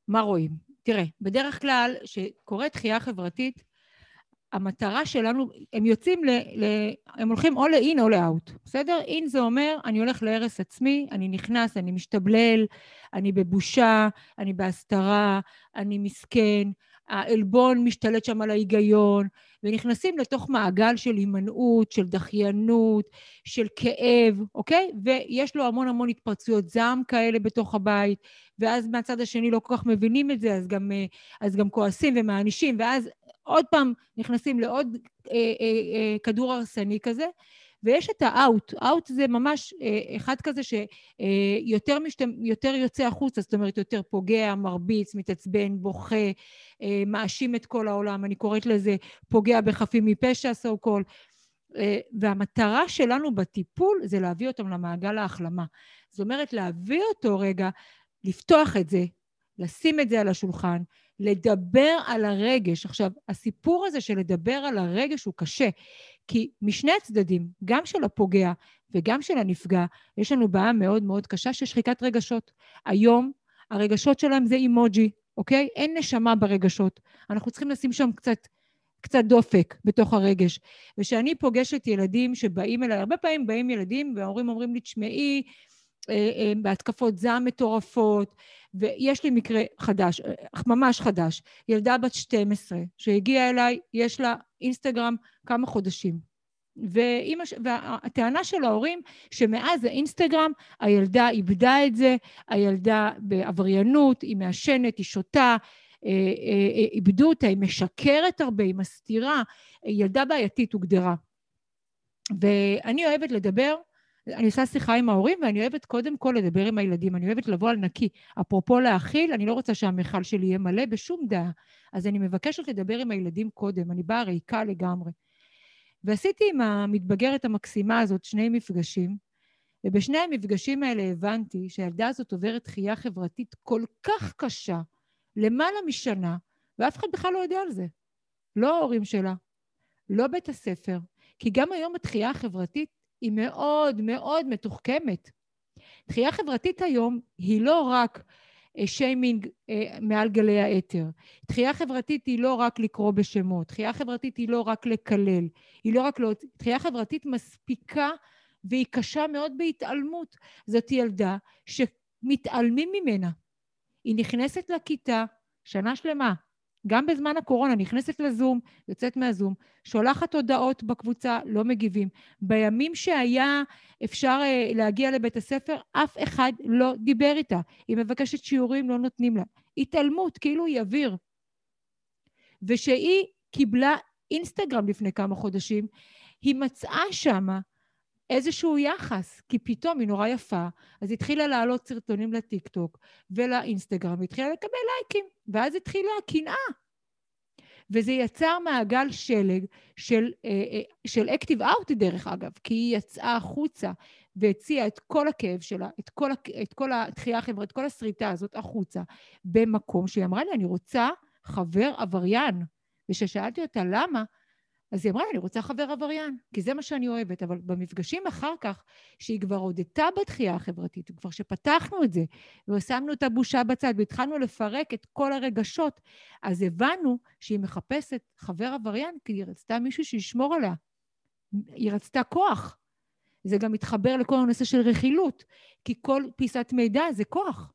מה רואים? תראה, בדרך כלל, כשקורית תחייה חברתית, המטרה שלנו, הם יוצאים, ל, ל, הם הולכים או לאין או לאאוט, בסדר? אין זה אומר, אני הולך להרס עצמי, אני נכנס, אני משתבלל, אני בבושה, אני בהסתרה, אני מסכן, העלבון משתלט שם על ההיגיון, ונכנסים לתוך מעגל של הימנעות, של דחיינות, של כאב, אוקיי? ויש לו המון המון התפרצויות זעם כאלה בתוך הבית, ואז מהצד השני לא כל כך מבינים את זה, אז גם, אה, אז גם כועסים ומענישים, ואז עוד פעם נכנסים לעוד אה, אה, אה, כדור הרסני כזה, ויש את האאוט, אאוט זה ממש אה, אחד כזה שיותר אה, משת... יותר יוצא החוצה, זאת אומרת יותר פוגע, מרביץ, מתעצבן, בוכה, אה, מאשים את כל העולם, אני קוראת לזה פוגע בחפים מפשע, so called. אה, והמטרה שלנו בטיפול זה להביא אותם למעגל ההחלמה. זאת אומרת, להביא אותו רגע, לפתוח את זה, לשים את זה על השולחן, לדבר על הרגש. עכשיו, הסיפור הזה של לדבר על הרגש הוא קשה, כי משני הצדדים, גם של הפוגע וגם של הנפגע, יש לנו בעיה מאוד מאוד קשה של שחיקת רגשות. היום הרגשות שלהם זה אימוג'י, אוקיי? אין נשמה ברגשות. אנחנו צריכים לשים שם קצת, קצת דופק בתוך הרגש. וכשאני פוגשת ילדים שבאים אליי, הרבה פעמים באים ילדים וההורים אומרים לי, תשמעי, בהתקפות זעם מטורפות, ויש לי מקרה חדש, אה, ממש חדש, ילדה בת 12 שהגיעה אליי, יש לה אינסטגרם כמה חודשים. ואימא, והטענה של ההורים שמאז האינסטגרם הילדה איבדה את זה, הילדה בעבריינות, היא מעשנת, היא שותה, איבדו אותה, היא משקרת הרבה, היא מסתירה, ילדה בעייתית הוגדרה. ואני אוהבת לדבר אני עושה שיחה עם ההורים, ואני אוהבת קודם כל לדבר עם הילדים, אני אוהבת לבוא על נקי. אפרופו להכיל, אני לא רוצה שהמכל שלי יהיה מלא בשום דעה. אז אני מבקשת לדבר עם הילדים קודם, אני באה ריקה לגמרי. ועשיתי עם המתבגרת המקסימה הזאת שני מפגשים, ובשני המפגשים האלה הבנתי שהילדה הזאת עוברת דחייה חברתית כל כך קשה, למעלה משנה, ואף אחד בכלל לא יודע על זה. לא ההורים שלה, לא בית הספר, כי גם היום הדחייה החברתית היא מאוד מאוד מתוחכמת. דחייה חברתית היום היא לא רק אה, שיימינג אה, מעל גלי האתר. דחייה חברתית היא לא רק לקרוא בשמות, דחייה חברתית היא לא רק לקלל, היא לא רק לא... דחייה חברתית מספיקה והיא קשה מאוד בהתעלמות. זאת ילדה שמתעלמים ממנה. היא נכנסת לכיתה שנה שלמה, גם בזמן הקורונה, נכנסת לזום, יוצאת מהזום, שולחת הודעות בקבוצה, לא מגיבים. בימים שהיה אפשר uh, להגיע לבית הספר, אף אחד לא דיבר איתה. היא מבקשת שיעורים, לא נותנים לה. התעלמות, כאילו היא אוויר. ושהיא קיבלה אינסטגרם לפני כמה חודשים, היא מצאה שמה איזשהו יחס, כי פתאום היא נורא יפה, אז התחילה להעלות סרטונים לטיקטוק ולאינסטגרם, והתחילה לקבל לייקים, ואז התחילה הקנאה. וזה יצר מעגל שלג של, אה, אה, של אקטיב אאוט דרך אגב, כי היא יצאה החוצה והציעה את כל הכאב שלה, את כל, את כל התחייה החברתית, את כל הסריטה הזאת החוצה, במקום שהיא אמרה לי, אני רוצה חבר עבריין. וכששאלתי אותה למה, אז היא אמרה, אני רוצה חבר עבריין, כי זה מה שאני אוהבת. אבל במפגשים אחר כך, שהיא כבר הודתה בתחייה החברתית, כבר שפתחנו את זה, ושמנו את הבושה בצד, והתחלנו לפרק את כל הרגשות, אז הבנו שהיא מחפשת חבר עבריין, כי היא רצתה מישהו שישמור עליה. היא רצתה כוח. זה גם מתחבר לכל הנושא של רכילות, כי כל פיסת מידע זה כוח.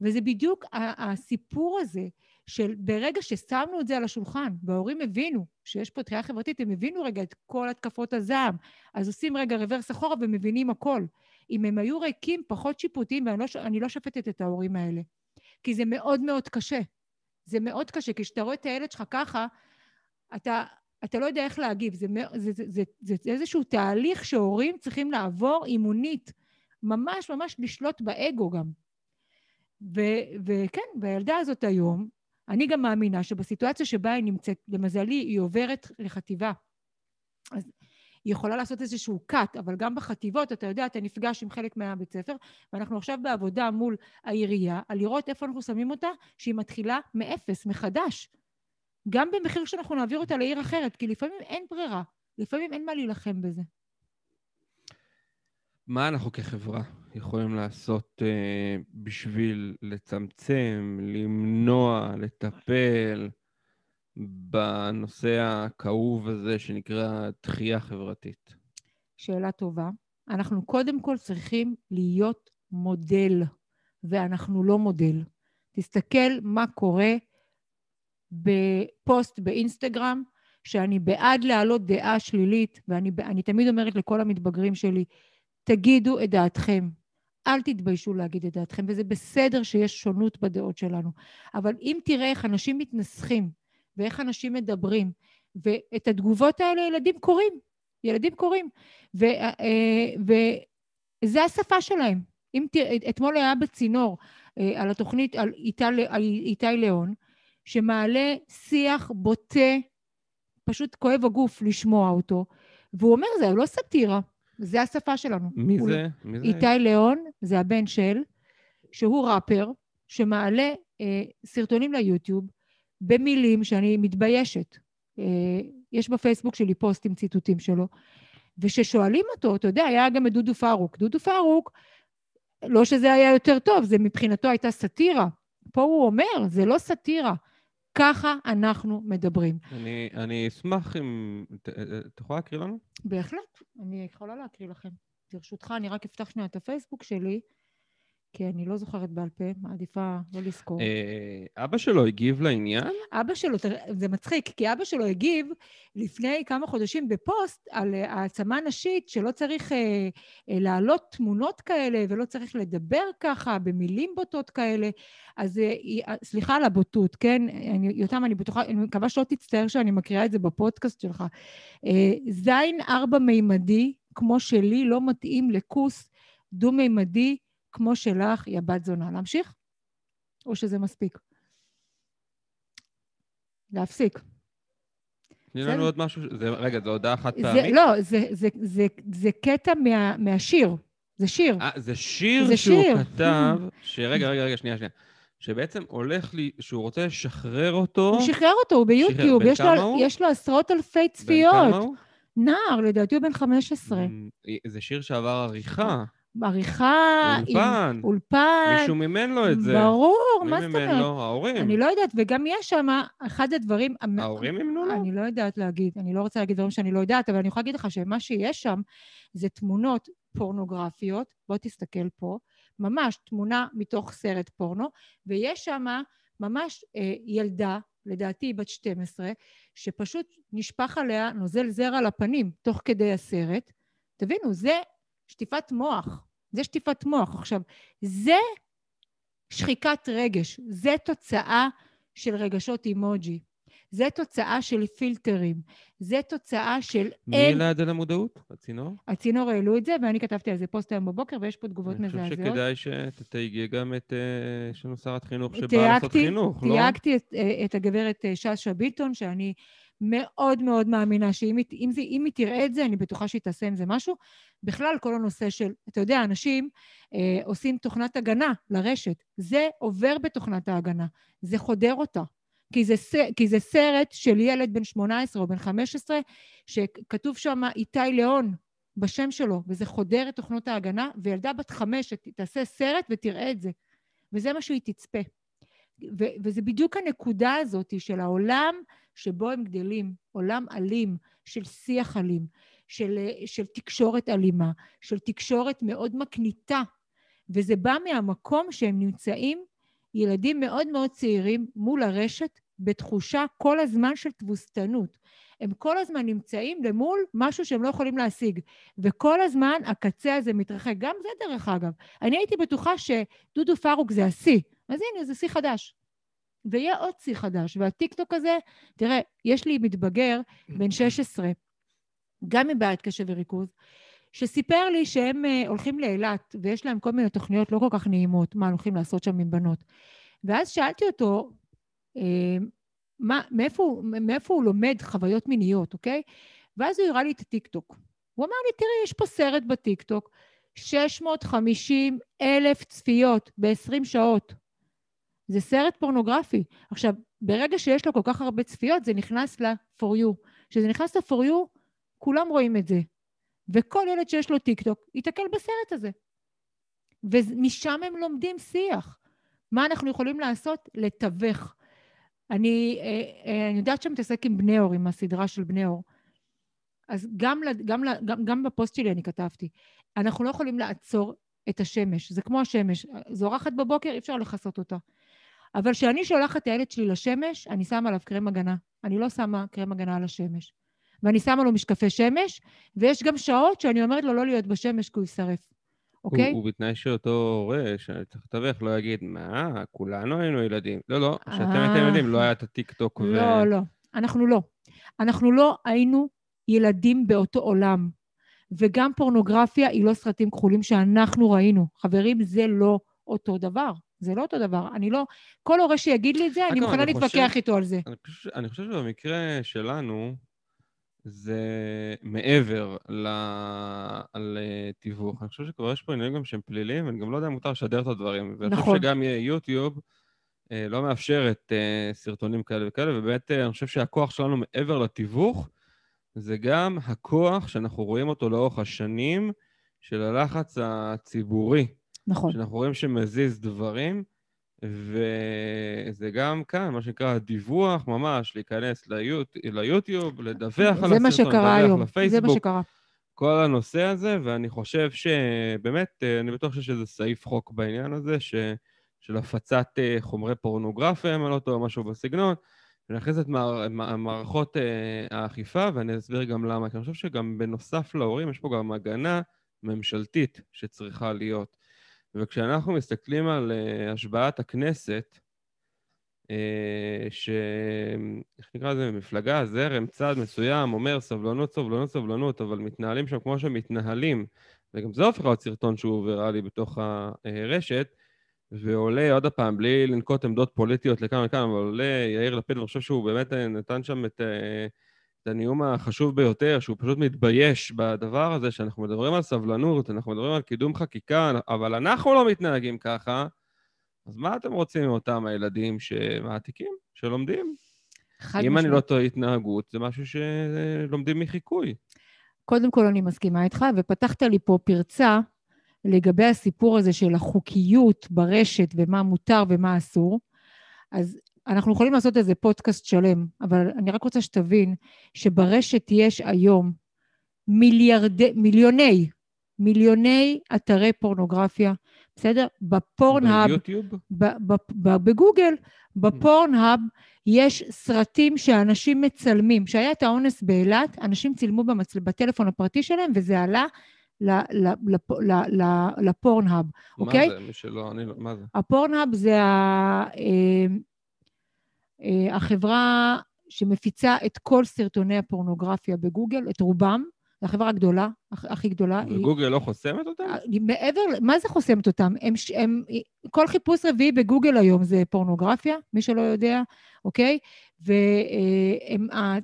וזה בדיוק הסיפור הזה של ברגע ששמנו את זה על השולחן, וההורים הבינו שיש פה תחייה חברתית, הם הבינו רגע את כל התקפות הזעם, אז עושים רגע רוורס אחורה ומבינים הכל. אם הם היו ריקים, פחות שיפוטיים, ואני לא, אני לא שופטת את ההורים האלה. כי זה מאוד מאוד קשה. זה מאוד קשה, כי כשאתה רואה את הילד שלך ככה, אתה, אתה לא יודע איך להגיב. זה, זה, זה, זה, זה, זה איזשהו תהליך שהורים צריכים לעבור אימונית. ממש ממש לשלוט באגו גם. ו, וכן, והילדה הזאת היום, אני גם מאמינה שבסיטואציה שבה היא נמצאת, למזלי, היא עוברת לחטיבה. אז היא יכולה לעשות איזשהו cut, אבל גם בחטיבות, אתה יודע, אתה נפגש עם חלק מהבית ספר, ואנחנו עכשיו בעבודה מול העירייה, על לראות איפה אנחנו שמים אותה, שהיא מתחילה מאפס, מחדש. גם במחיר שאנחנו נעביר אותה לעיר אחרת, כי לפעמים אין ברירה, לפעמים אין מה להילחם בזה. מה אנחנו כחברה יכולים לעשות uh, בשביל לצמצם, למנוע, לטפל בנושא הכאוב הזה שנקרא דחייה חברתית? שאלה טובה. אנחנו קודם כל צריכים להיות מודל, ואנחנו לא מודל. תסתכל מה קורה בפוסט באינסטגרם, שאני בעד להעלות דעה שלילית, ואני תמיד אומרת לכל המתבגרים שלי, תגידו את דעתכם. אל תתביישו להגיד את דעתכם, וזה בסדר שיש שונות בדעות שלנו. אבל אם תראה איך אנשים מתנסחים, ואיך אנשים מדברים, ואת התגובות האלה ילדים קוראים, ילדים קוראים, אה, וזה השפה שלהם. אם ת... אתמול היה בצינור אה, על התוכנית על איתי, על איתי ליאון, שמעלה שיח בוטה, פשוט כואב הגוף לשמוע אותו, והוא אומר, זה לא סאטירה, זה השפה שלנו. מי זה? מי זה? איתי ליאון, זה הבן של, שהוא ראפר, שמעלה אה, סרטונים ליוטיוב במילים שאני מתביישת. אה, יש בפייסבוק שלי פוסט עם ציטוטים שלו, וכששואלים אותו, אתה יודע, היה גם את דודו פארוק. דודו פארוק, לא שזה היה יותר טוב, זה מבחינתו הייתה סאטירה. פה הוא אומר, זה לא סאטירה. ככה אנחנו מדברים. אני, אני אשמח אם... את יכולה להקריא לנו? בהחלט, אני יכולה להקריא לכם. ברשותך, אני רק אפתח שנייה את הפייסבוק שלי. כי אני לא זוכרת בעל פה, מעדיפה לא לזכור. אה, אבא שלו הגיב לעניין? אבא שלו, זה מצחיק, כי אבא שלו הגיב לפני כמה חודשים בפוסט על אה, העצמה נשית, שלא צריך אה, אה, להעלות תמונות כאלה ולא צריך לדבר ככה, במילים בוטות כאלה. אז אה, אה, סליחה על הבוטות, כן? אני, יותם, אני בטוחה, אני מקווה שלא תצטער שאני מקריאה את זה בפודקאסט שלך. אה, זין ארבע מימדי, כמו שלי, לא מתאים לכוס דו-מימדי, כמו שלך, היא הבת זונה. להמשיך? או שזה מספיק? להפסיק. תני לנו עוד משהו, זה, רגע, זו הודעה חד פעמית? לא, זה, זה, זה, זה קטע מה, מהשיר. זה שיר. אה, זה שיר זה שהוא שיר. כתב, שרגע, רגע, רגע, שנייה, שנייה. שבעצם הולך לי, שהוא רוצה לשחרר אותו. הוא שחרר אותו, הוא ביוטיוב, יש לו, יש לו עשרות אלפי צפיות. בן כמה הוא? נער, לדעתי הוא בן 15. זה שיר שעבר עריכה. עריכה, אולפן. עם אולפן. מישהו מימן לו את זה. ברור, מה זאת אומרת? מי מימן לו? ההורים. אני לא יודעת, וגם יש שם אחד הדברים... ההורים מימנו לו? אני לא יודעת להגיד, אני לא רוצה להגיד דברים שאני לא יודעת, אבל אני יכולה להגיד לך שמה שיש שם זה תמונות פורנוגרפיות, בוא תסתכל פה, ממש תמונה מתוך סרט פורנו, ויש שם ממש אה, ילדה, לדעתי בת 12, שפשוט נשפך עליה נוזל זרע לפנים תוך כדי הסרט. תבינו, זה שטיפת מוח. זה שטיפת מוח. עכשיו, זה שחיקת רגש, זה תוצאה של רגשות אימוג'י. זה תוצאה של פילטרים, זה תוצאה של... מי העלה את זה למודעות? הצינור? הצינור העלו את זה, ואני כתבתי על זה פוסט היום בבוקר, ויש פה תגובות מזעזעות. אני חושב שכדאי שתתייגי גם את... אה, יש לנו שרת חינוך שבאה לעשות חינוך, לא? תייגתי את, אה, את הגברת אה, שאשא ביטון, שאני מאוד מאוד מאמינה שאם אם זה, אם היא תראה את זה, אני בטוחה שהיא תעשה עם זה משהו. בכלל, כל הנושא של, אתה יודע, אנשים אה, עושים תוכנת הגנה לרשת. זה עובר בתוכנת ההגנה, זה חודר אותה. כי זה, כי זה סרט של ילד בן 18 או בן 15, שכתוב שם איתי ליאון בשם שלו, וזה חודר את תוכנות ההגנה, וילדה בת חמש שתעשה סרט ותראה את זה. וזה מה שהיא תצפה. ו- וזה בדיוק הנקודה הזאת של העולם שבו הם גדלים, עולם אלים, של שיח אלים, של, של תקשורת אלימה, של תקשורת מאוד מקניטה, וזה בא מהמקום שהם נמצאים, ילדים מאוד מאוד צעירים, מול הרשת, בתחושה כל הזמן של תבוסתנות. הם כל הזמן נמצאים למול משהו שהם לא יכולים להשיג. וכל הזמן הקצה הזה מתרחק. גם זה דרך אגב. אני הייתי בטוחה שדודו פרוק זה השיא. אז הנה, זה שיא חדש. ויהיה עוד שיא חדש. והטיקטוק הזה, תראה, יש לי מתבגר בן 16, גם מבעיית קשב וריכוז, שסיפר לי שהם uh, הולכים לאילת, ויש להם כל מיני תוכניות לא כל כך נעימות, מה הולכים לעשות שם עם בנות. ואז שאלתי אותו, אה, מה, מאיפה, מאיפה הוא לומד חוויות מיניות, אוקיי? ואז הוא הראה לי את הטיקטוק. הוא אמר לי, תראי, יש פה סרט בטיקטוק, 650 אלף צפיות ב-20 שעות. זה סרט פורנוגרפי. עכשיו, ברגע שיש לו כל כך הרבה צפיות, זה נכנס ל-for you. כשזה נכנס ל-for you, כולם רואים את זה. וכל ילד שיש לו טיקטוק, ייתקל בסרט הזה. ומשם הם לומדים שיח. מה אנחנו יכולים לעשות? לתווך. אני, אה, אה, אני יודעת שאני מתעסק עם בני אור, עם הסדרה של בני אור. אז גם, גם, גם, גם בפוסט שלי אני כתבתי, אנחנו לא יכולים לעצור את השמש, זה כמו השמש, זורחת בבוקר, אי אפשר לכסות אותה. אבל כשאני שולחת את הילד שלי לשמש, אני שמה עליו קרם הגנה. אני לא שמה קרם הגנה על השמש. ואני שמה לו משקפי שמש, ויש גם שעות שאני אומרת לו לא להיות בשמש כי הוא יישרף. אוקיי? הוא, הוא בתנאי שאותו הורה, שצריך לתווך, לא יגיד, מה, כולנו היינו ילדים. לא, לא, כשאתם הייתם אה. ילדים לא היה את הטיק-טוק ו... לא, לא. אנחנו לא. אנחנו לא היינו ילדים באותו עולם. וגם פורנוגרפיה היא לא סרטים כחולים שאנחנו ראינו. חברים, זה לא אותו דבר. זה לא אותו דבר. אני לא... כל הורה שיגיד לי את זה, אני מוכנה להתווכח איתו על זה. אני חושב, אני חושב שבמקרה שלנו, זה מעבר. לתיווך. אני חושב שכבר יש פה עניינים גם שהם פליליים, ואני גם לא יודע אם מותר לשדר את הדברים. ואני נכון. חושב שגם יוטיוב אה, לא מאפשרת אה, סרטונים כאלה וכאלה, ובאמת אה, אני חושב שהכוח שלנו מעבר לתיווך, זה גם הכוח שאנחנו רואים אותו לאורך השנים של הלחץ הציבורי. נכון. שאנחנו רואים שמזיז דברים, וזה גם כאן, מה שנקרא הדיווח, ממש, להיכנס ליוט... ליוטיוב, לדווח על הסרטון, זה מה שקרה לדווח היום. זה מה לפייסבוק, שקרה. כל הנושא הזה, ואני חושב שבאמת, אה, אני בטוח שיש איזה סעיף חוק בעניין הזה, ש... של הפצת אה, חומרי פורנוגרפיה, אם אני לא טועה, משהו בסגנון, ונכניס את מער... מע- מערכות אה, האכיפה, ואני אסביר גם למה. כי אני חושב שגם בנוסף להורים, יש פה גם הגנה ממשלתית שצריכה להיות. וכשאנחנו מסתכלים על uh, השבעת הכנסת, uh, ש... איך נקרא לזה? מפלגה, זרם, צד מסוים, אומר סבלנות, סבלנות, סבלנות, אבל מתנהלים שם כמו שמתנהלים, וגם זה הופך להיות סרטון שהוא ויראלי בתוך הרשת, ועולה עוד פעם, בלי לנקוט עמדות פוליטיות לכאן וכאן, אבל עולה יאיר לפיד, ואני חושב שהוא באמת אה, נתן שם את, אה, את הנאום החשוב ביותר, שהוא פשוט מתבייש בדבר הזה, שאנחנו מדברים על סבלנות, אנחנו מדברים על קידום חקיקה, אבל אנחנו לא מתנהגים ככה, אז מה אתם רוצים מאותם הילדים שמעתיקים, שלומדים? חד אם אני משמעית. לא טועה התנהגות, זה משהו שלומדים מחיקוי. קודם כל אני מסכימה איתך, ופתחת לי פה פרצה לגבי הסיפור הזה של החוקיות ברשת ומה מותר ומה אסור. אז אנחנו יכולים לעשות איזה פודקאסט שלם, אבל אני רק רוצה שתבין שברשת יש היום מיליארדי, מיליוני, מיליוני אתרי פורנוגרפיה, בסדר? בפורנהאב, ביוטיוב? בגוגל, בפורנהאב, יש סרטים שאנשים מצלמים. כשהיה את האונס באילת, אנשים צילמו במצל... בטלפון הפרטי שלהם, וזה עלה לפורנהאב, אוקיי? מה זה? מי שלא, אני לא, מה זה? הפורנהאב זה ה... אה, אה, החברה שמפיצה את כל סרטוני הפורנוגרפיה בגוגל, את רובם, זו החברה הגדולה, הכ- הכי גדולה. היא- וגוגל לא חוסמת אותם? היא מעבר, מה זה חוסמת אותם? הם, הם, כל חיפוש רביעי בגוגל היום זה פורנוגרפיה, מי שלא יודע, אוקיי? והם ה-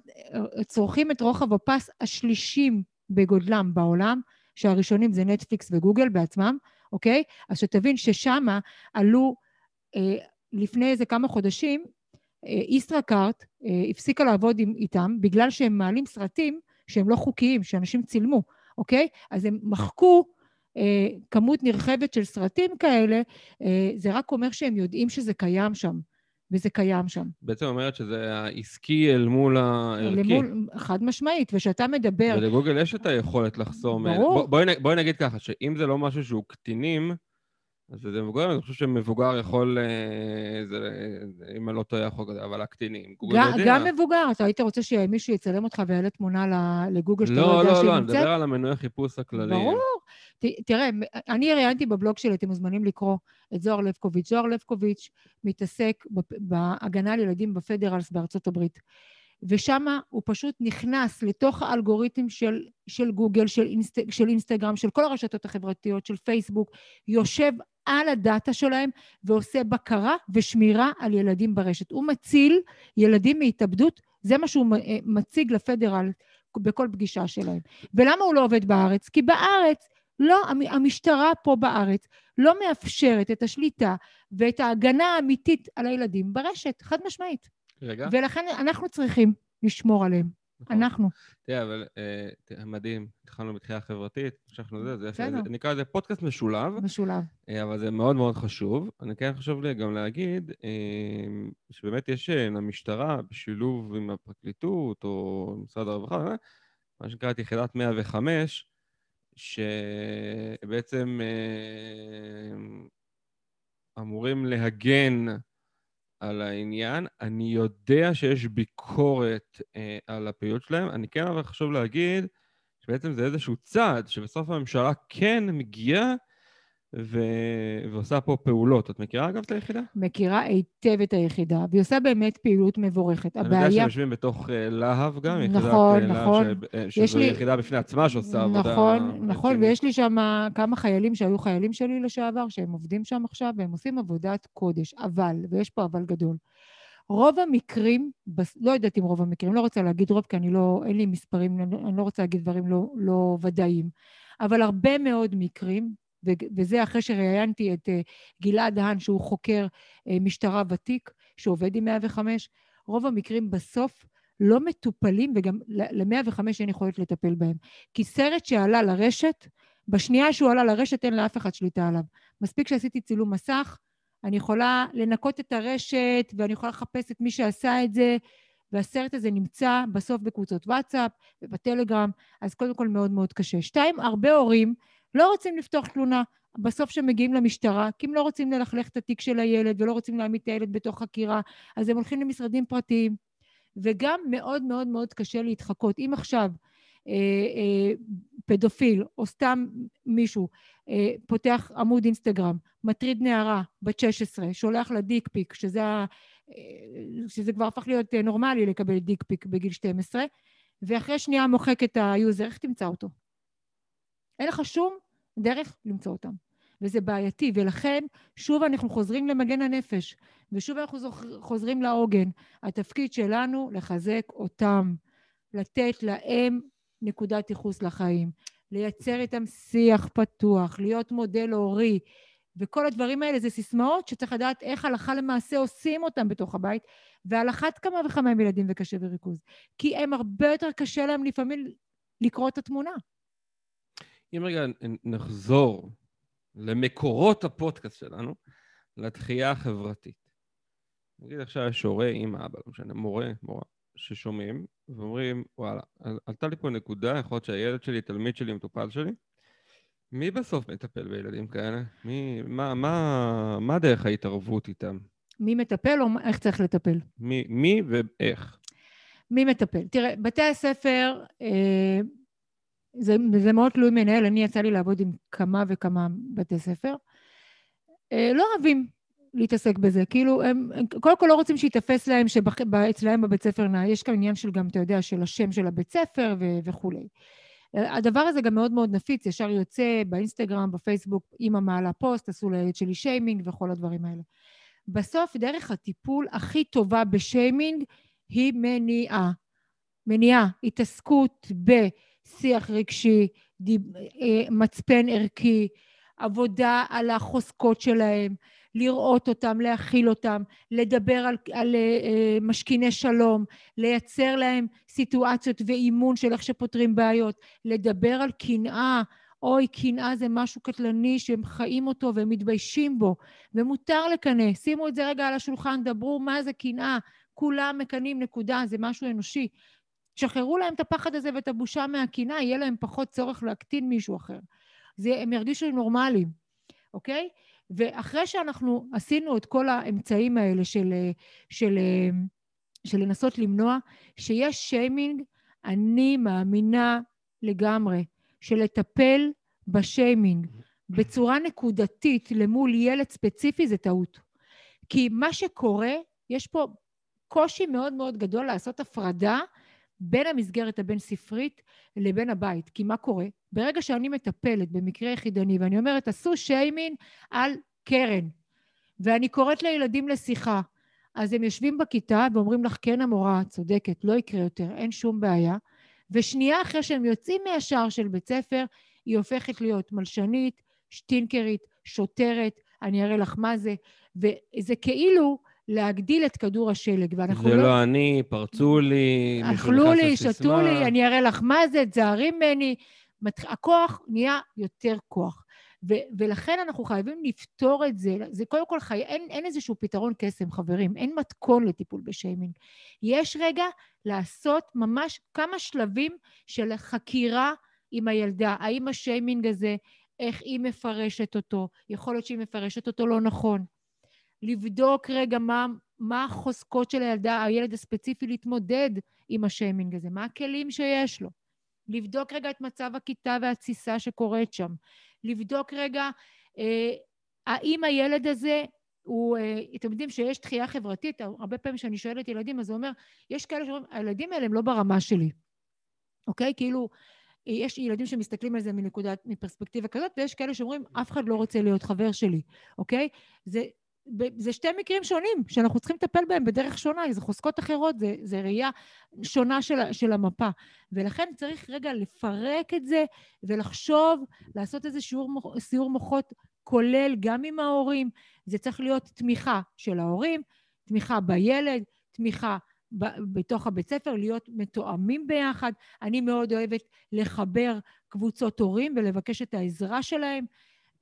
צורכים את רוחב הפס השלישים בגודלם בעולם, שהראשונים זה נטפליקס וגוגל בעצמם, אוקיי? אז שתבין ששמה עלו אה, לפני איזה כמה חודשים, אה, ישראכרט אה, הפסיקה לעבוד עם, איתם בגלל שהם מעלים סרטים שהם לא חוקיים, שאנשים צילמו, אוקיי? אז הם מחקו אה, כמות נרחבת של סרטים כאלה, אה, זה רק אומר שהם יודעים שזה קיים שם. וזה קיים שם. בעצם אומרת שזה העסקי אל מול הערכי. למול, חד משמעית, וכשאתה מדבר... ולגוגל יש את היכולת לחסום... ברור. בוא- בואי נ- בואי נגיד ככה, שאם זה לא משהו שהוא קטינים, אז זה מבוגר, אני חושב שמבוגר יכול... אה, זה, זה- אם אני לא טועה, החוק הזה, אבל הקטינים, גם, יודע. גם מבוגר, אתה היית רוצה שמישהו יצלם אותך ויעלה תמונה לגוגל שאתה לא לא, יודע לא, שהיא לא, אני נמצאת? מדבר על המנועי חיפוש הכלליים. ברור. ת- תראה, אני ראיינתי בבלוג שלי, אתם מוזמנים לקרוא את זוהר לבקוביץ'. זוהר לבקוביץ' מתעסק בהגנה על ילדים בפדרלס בארצות הברית. ושם הוא פשוט נכנס לתוך האלגוריתם של, של גוגל, של, אינסט, של אינסטגרם, של כל הרשתות החברתיות, של פייסבוק, יושב על הדאטה שלהם ועושה בקרה ושמירה על ילדים ברשת. הוא מציל ילדים מהתאבדות, זה מה שהוא אה, מציג לפדרל בכל פגישה שלהם. ולמה הוא לא עובד בארץ? כי בארץ, לא, המ- המשטרה פה בארץ לא מאפשרת את השליטה ואת ההגנה האמיתית על הילדים ברשת, חד משמעית. רגע. ולכן אנחנו צריכים לשמור עליהם. נכון. אנחנו. תראה, אבל אה, מדהים, התחלנו בתחייה חברתית, המשכנו זה, זה יפה, בסדר. זה- נקרא לזה פודקאסט משולב, משולב. אה, אבל זה מאוד מאוד חשוב. אני כן חשוב לי גם להגיד אה, שבאמת יש למשטרה, בשילוב עם הפרקליטות או משרד הרווחה, מה שנקרא את יחידת 105, שבעצם אה, אמורים להגן על העניין. אני יודע שיש ביקורת אה, על הפעילות שלהם. אני כן אבל חשוב להגיד שבעצם זה איזשהו צעד שבסוף הממשלה כן מגיעה ו... ועושה פה פעולות. את מכירה אגב את היחידה? מכירה היטב את היחידה, והיא עושה באמת פעילות מבורכת. אני יודע הבעיה... שהם יושבים בתוך אה, להב גם, יחידת נכון, אה, להב, נכון. ש- אה, יש שזו לי- יחידה בפני עצמה שעושה עבודה... נכון, נכון. ויש לי שם כמה חיילים שהיו חיילים שלי לשעבר, שהם עובדים שם עכשיו, והם עושים עבודת קודש. אבל, ויש פה אבל גדול, רוב המקרים, לא יודעת אם רוב המקרים, לא רוצה להגיד רוב, כי אני לא, אין לי מספרים, אני לא- אני רוצה להגיד דברים לא, לא ודאיים, אבל הרבה מאוד מקרים, וזה אחרי שראיינתי את אה, גלעד דהן, שהוא חוקר אה, משטרה ותיק, שעובד עם 105, רוב המקרים בסוף לא מטופלים, וגם ל-105 אין יכולת לטפל בהם. כי סרט שעלה לרשת, בשנייה שהוא עלה לרשת אין לאף אחד שליטה עליו. מספיק שעשיתי צילום מסך, אני יכולה לנקות את הרשת ואני יכולה לחפש את מי שעשה את זה, והסרט הזה נמצא בסוף בקבוצות וואטסאפ ובטלגרם, אז קודם כל מאוד מאוד קשה. שתיים, הרבה הורים לא רוצים לפתוח תלונה בסוף שמגיעים למשטרה, כי הם לא רוצים ללכלך את התיק של הילד ולא רוצים להעמיד את הילד בתוך חקירה, אז הם הולכים למשרדים פרטיים. וגם מאוד מאוד מאוד קשה להתחקות. אם עכשיו אה, אה, פדופיל או סתם מישהו אה, פותח עמוד אינסטגרם, מטריד נערה בת 16, שולח לה dick pic, שזה, אה, שזה כבר הפך להיות אה, נורמלי לקבל dick pic בגיל 12, ואחרי שנייה מוחק את היוזר, איך תמצא אותו? אין לך שום דרך למצוא אותם. וזה בעייתי, ולכן שוב אנחנו חוזרים למגן הנפש, ושוב אנחנו חוזרים לעוגן. התפקיד שלנו לחזק אותם, לתת להם נקודת ייחוס לחיים, לייצר איתם שיח פתוח, להיות מודל הורי, וכל הדברים האלה זה סיסמאות שצריך לדעת איך הלכה למעשה עושים אותם בתוך הבית, ועל אחת כמה וכמה עם ילדים וקשב וריכוז. כי הם הרבה יותר קשה להם לפעמים לקרוא את התמונה. אם רגע נחזור למקורות הפודקאסט שלנו, לתחייה החברתית. נגיד עכשיו יש הורה, אמא, אבא, לא משנה, מורה, מורה, ששומעים ואומרים, וואלה, על- עלתה לי פה נקודה, יכול להיות שהילד שלי, תלמיד שלי, מטופל שלי, מי בסוף מטפל בילדים כאלה? מי, מה, מה, מה דרך ההתערבות איתם? מי מטפל או איך צריך לטפל? מי, מי ואיך? מי מטפל? תראה, בתי הספר, אה, זה, זה מאוד תלוי מנהל, אני יצא לי לעבוד עם כמה וכמה בתי ספר, אה, לא אוהבים להתעסק בזה, כאילו, הם, הם קודם כל לא רוצים שייתפס להם שאצלהם בבית ספר, יש כאן עניין של גם, אתה יודע, של השם של הבית ספר ו- וכולי. אה, הדבר הזה גם מאוד מאוד נפיץ, ישר יוצא באינסטגרם, בפייסבוק, אימא מעלה פוסט, עשו לילד שלי שיימינג וכל הדברים האלה. בסוף, דרך הטיפול הכי טובה בשיימינג היא מניעה. מניעה, התעסקות בשיח רגשי, דיב, אה, מצפן ערכי, עבודה על החוזקות שלהם, לראות אותם, להכיל אותם, לדבר על, על אה, משכיני שלום, לייצר להם סיטואציות ואימון של איך שפותרים בעיות, לדבר על קנאה אוי, קנאה זה משהו קטלני שהם חיים אותו והם מתביישים בו, ומותר לקנא. שימו את זה רגע על השולחן, דברו מה זה קנאה. כולם מקנאים, נקודה, זה משהו אנושי. שחררו להם את הפחד הזה ואת הבושה מהקנאה, יהיה להם פחות צורך להקטין מישהו אחר. זה, הם ירגישו נורמליים, אוקיי? ואחרי שאנחנו עשינו את כל האמצעים האלה של, של, של לנסות למנוע, שיש שיימינג, אני מאמינה לגמרי שלטפל בשיימינג בצורה נקודתית למול ילד ספציפי זה טעות. כי מה שקורה, יש פה קושי מאוד מאוד גדול לעשות הפרדה בין המסגרת הבין-ספרית לבין הבית. כי מה קורה? ברגע שאני מטפלת במקרה יחידני ואני אומרת, עשו שיימינג על קרן, ואני קוראת לילדים לשיחה, אז הם יושבים בכיתה ואומרים לך, כן המורה, צודקת, לא יקרה יותר, אין שום בעיה. ושנייה אחרי שהם יוצאים מהשער של בית ספר, היא הופכת להיות מלשנית, שטינקרית, שוטרת, אני אראה לך מה זה, וזה כאילו להגדיל את כדור השלג, ואנחנו זה לא... זה לא אני, פרצו לי, אכלו לי, שתו לי, אני אראה לך מה זה, תזהרי ממני. הכוח נהיה יותר כוח. ו- ולכן אנחנו חייבים לפתור את זה. זה קודם כל, חי... אין, אין איזשהו פתרון קסם, חברים. אין מתכון לטיפול בשיימינג. יש רגע לעשות ממש כמה שלבים של חקירה עם הילדה. האם השיימינג הזה, איך היא מפרשת אותו? יכול להיות שהיא מפרשת אותו לא נכון. לבדוק רגע מה, מה החוזקות של הילדה, הילד הספציפי להתמודד עם השיימינג הזה, מה הכלים שיש לו. לבדוק רגע את מצב הכיתה והתסיסה שקורית שם. לבדוק רגע אה, האם הילד הזה הוא, אה, אתם יודעים שיש דחייה חברתית, הרבה פעמים כשאני שואלת ילדים, אז זה אומר, יש כאלה שאומרים, הילדים האלה הם לא ברמה שלי, אוקיי? כאילו, יש ילדים שמסתכלים על זה מנקודת, מפרספקטיבה כזאת, ויש כאלה שאומרים, אף אחד לא רוצה להיות חבר שלי, אוקיי? זה, זה שתי מקרים שונים שאנחנו צריכים לטפל בהם בדרך שונה, זה חוזקות אחרות, זה, זה ראייה שונה של, של המפה. ולכן צריך רגע לפרק את זה ולחשוב, לעשות איזה שיעור, סיור מוחות כולל גם עם ההורים. זה צריך להיות תמיכה של ההורים, תמיכה בילד, תמיכה ב, בתוך הבית ספר, להיות מתואמים ביחד. אני מאוד אוהבת לחבר קבוצות הורים ולבקש את העזרה שלהם.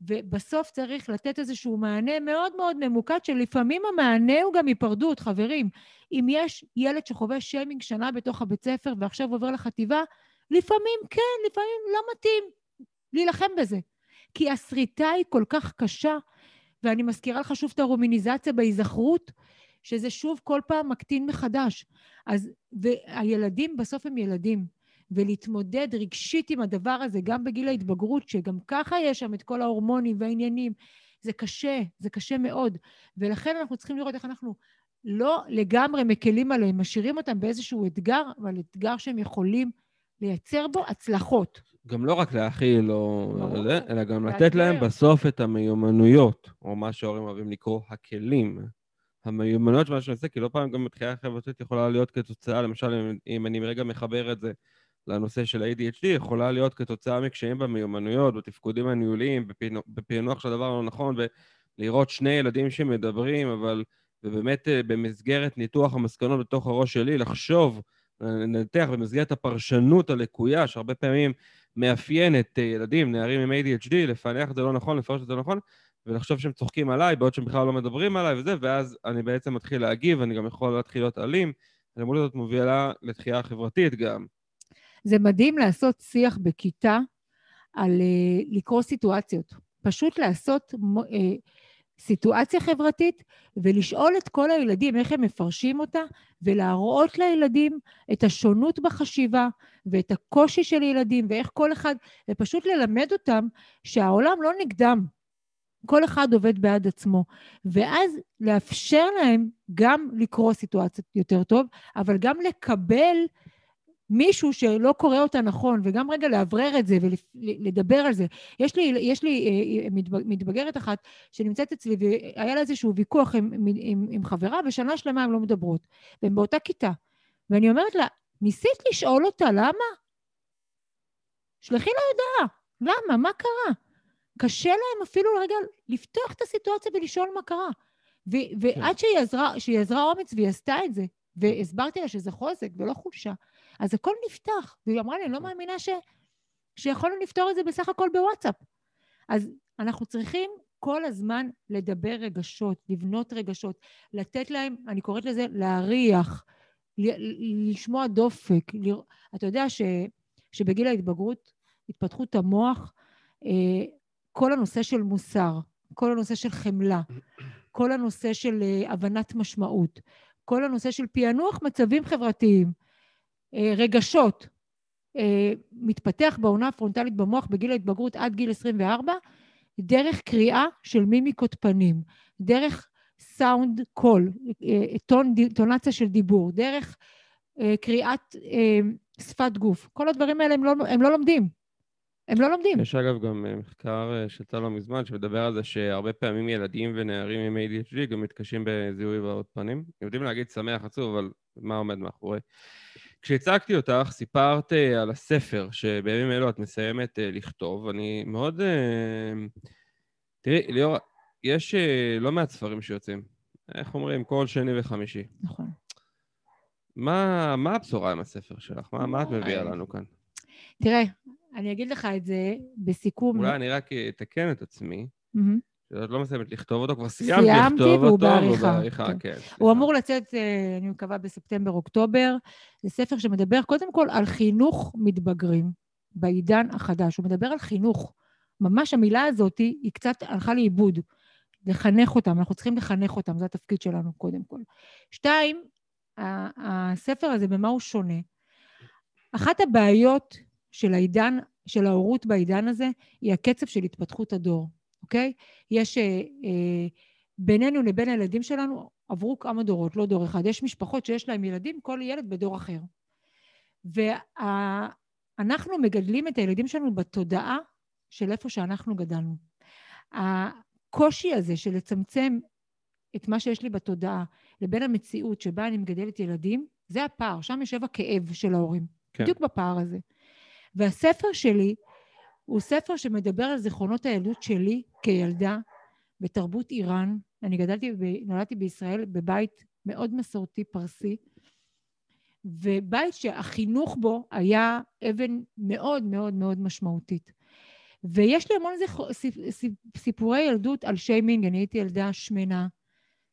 ובסוף צריך לתת איזשהו מענה מאוד מאוד ממוקד, שלפעמים המענה הוא גם היפרדות, חברים. אם יש ילד שחווה שיימינג שנה בתוך הבית ספר ועכשיו עובר לחטיבה, לפעמים כן, לפעמים לא מתאים להילחם בזה. כי השריטה היא כל כך קשה, ואני מזכירה לך שוב את הרומיניזציה בהיזכרות, שזה שוב כל פעם מקטין מחדש. אז, והילדים בסוף הם ילדים. ולהתמודד רגשית עם הדבר הזה, גם בגיל ההתבגרות, שגם ככה יש שם את כל ההורמונים והעניינים, זה קשה, זה קשה מאוד. ולכן אנחנו צריכים לראות איך אנחנו לא לגמרי מקלים עליהם, משאירים אותם באיזשהו אתגר, אבל אתגר שהם יכולים לייצר בו הצלחות. גם לא רק להכיל או זה, אלא גם לתת להם בסוף את המיומנויות, או מה שההורים אוהבים לקרוא הכלים. המיומנויות של מה שאני עושה, כי לא פעם גם בתחייה חברתית יכולה להיות כתוצאה, למשל, אם אני רגע מחבר את זה לנושא של ה-ADHD יכולה להיות כתוצאה מקשיים במיומנויות, בתפקודים הניהוליים, בפענוח של הדבר הלא נכון, ולראות שני ילדים שמדברים, אבל, ובאמת אה, במסגרת ניתוח המסקנות בתוך הראש שלי, לחשוב, לנתח במסגרת הפרשנות הלקויה, שהרבה פעמים מאפיינת אה, ילדים, נערים עם ADHD, לפענח את זה לא נכון, לפרש את זה לא נכון, ולחשוב שהם צוחקים עליי, בעוד שהם בכלל לא מדברים עליי וזה, ואז אני בעצם מתחיל להגיב, אני גם יכול להתחיל להיות אלים. הלימוד הזאת מובילה לתחייה חברתית גם. זה מדהים לעשות שיח בכיתה על uh, לקרוא סיטואציות. פשוט לעשות uh, סיטואציה חברתית ולשאול את כל הילדים איך הם מפרשים אותה ולהראות לילדים את השונות בחשיבה ואת הקושי של ילדים ואיך כל אחד, ופשוט ללמד אותם שהעולם לא נגדם. כל אחד עובד בעד עצמו, ואז לאפשר להם גם לקרוא סיטואציות יותר טוב, אבל גם לקבל מישהו שלא קורא אותה נכון, וגם רגע לאוורר את זה ולדבר על זה. יש לי, יש לי אה, אה, מתבגרת אחת שנמצאת אצלי, והיה לה איזשהו ויכוח עם, עם, עם חברה, ושנה שלמה הן לא מדברות. והן באותה כיתה. ואני אומרת לה, ניסית לשאול אותה למה? שלחי לה הודעה. למה? מה קרה? קשה להם אפילו רגע לפתוח את הסיטואציה ולשאול מה קרה. ו- ועד שהיא עזרה, שהיא עזרה אומץ והיא עשתה את זה, והסברתי לה שזה חוזק ולא חולשה, אז הכל נפתח. והיא אמרה לי, אני לא מאמינה ש... שיכולנו לפתור את זה בסך הכל בוואטסאפ. אז אנחנו צריכים כל הזמן לדבר רגשות, לבנות רגשות, לתת להם, אני קוראת לזה להריח, לשמוע דופק. אתה יודע ש, שבגיל ההתבגרות, התפתחות המוח, אה, כל הנושא של מוסר, כל הנושא של חמלה, כל הנושא של אה, הבנת משמעות, כל הנושא של פענוח מצבים חברתיים, רגשות, מתפתח בעונה הפרונטלית במוח בגיל ההתבגרות עד גיל 24, דרך קריאה של מימיקות פנים, דרך סאונד קול, טון, טונציה של דיבור, דרך אה, קריאת אה, שפת גוף. כל הדברים האלה הם לא, הם לא לומדים. הם לא לומדים. יש אגב גם אה, מחקר שיצא לא מזמן שמדבר על זה שהרבה פעמים ילדים ונערים עם ADHD גם מתקשים בזיהוי הבעות פנים. יודעים להגיד שמח עצוב, אבל מה עומד מאחורי? כשהצגתי אותך, סיפרת על הספר שבימים אלו את מסיימת לכתוב. אני מאוד... תראי, ליאור, יש לא מעט ספרים שיוצאים. איך אומרים? כל שני וחמישי. נכון. מה, מה הבשורה עם הספר שלך? מה, מה את מביאה לנו כאן? תראה, אני אגיד לך את זה בסיכום. אולי אני רק אתקן את עצמי. שאת לא מסיימת לכתוב אותו, כבר סיימת לכתוב אותו, והוא בעריכה. כן. כן, הוא אמור לצאת, אה, אני מקווה, בספטמבר-אוקטובר. זה ספר שמדבר קודם כל על חינוך מתבגרים בעידן החדש. הוא מדבר על חינוך. ממש המילה הזאת היא קצת הלכה לאיבוד. לחנך אותם, אנחנו צריכים לחנך אותם, זה התפקיד שלנו קודם כל. שתיים, הספר הזה, במה הוא שונה? אחת הבעיות של העידן, של ההורות בעידן הזה, היא הקצב של התפתחות הדור, אוקיי? יש אה, אה, בינינו לבין הילדים שלנו, עברו כמה דורות, לא דור אחד. יש משפחות שיש להם ילדים, כל ילד בדור אחר. ואנחנו מגדלים את הילדים שלנו בתודעה של איפה שאנחנו גדלנו. הקושי הזה של לצמצם את מה שיש לי בתודעה לבין המציאות שבה אני מגדלת ילדים, זה הפער, שם יושב הכאב של ההורים. כן. בדיוק בפער הזה. והספר שלי הוא ספר שמדבר על זיכרונות הילדות שלי כילדה בתרבות איראן. אני גדלתי, נולדתי בישראל בבית מאוד מסורתי פרסי, ובית שהחינוך בו היה אבן מאוד מאוד מאוד משמעותית. ויש לי המון סיפורי ילדות על שיימינג, אני הייתי ילדה שמנה,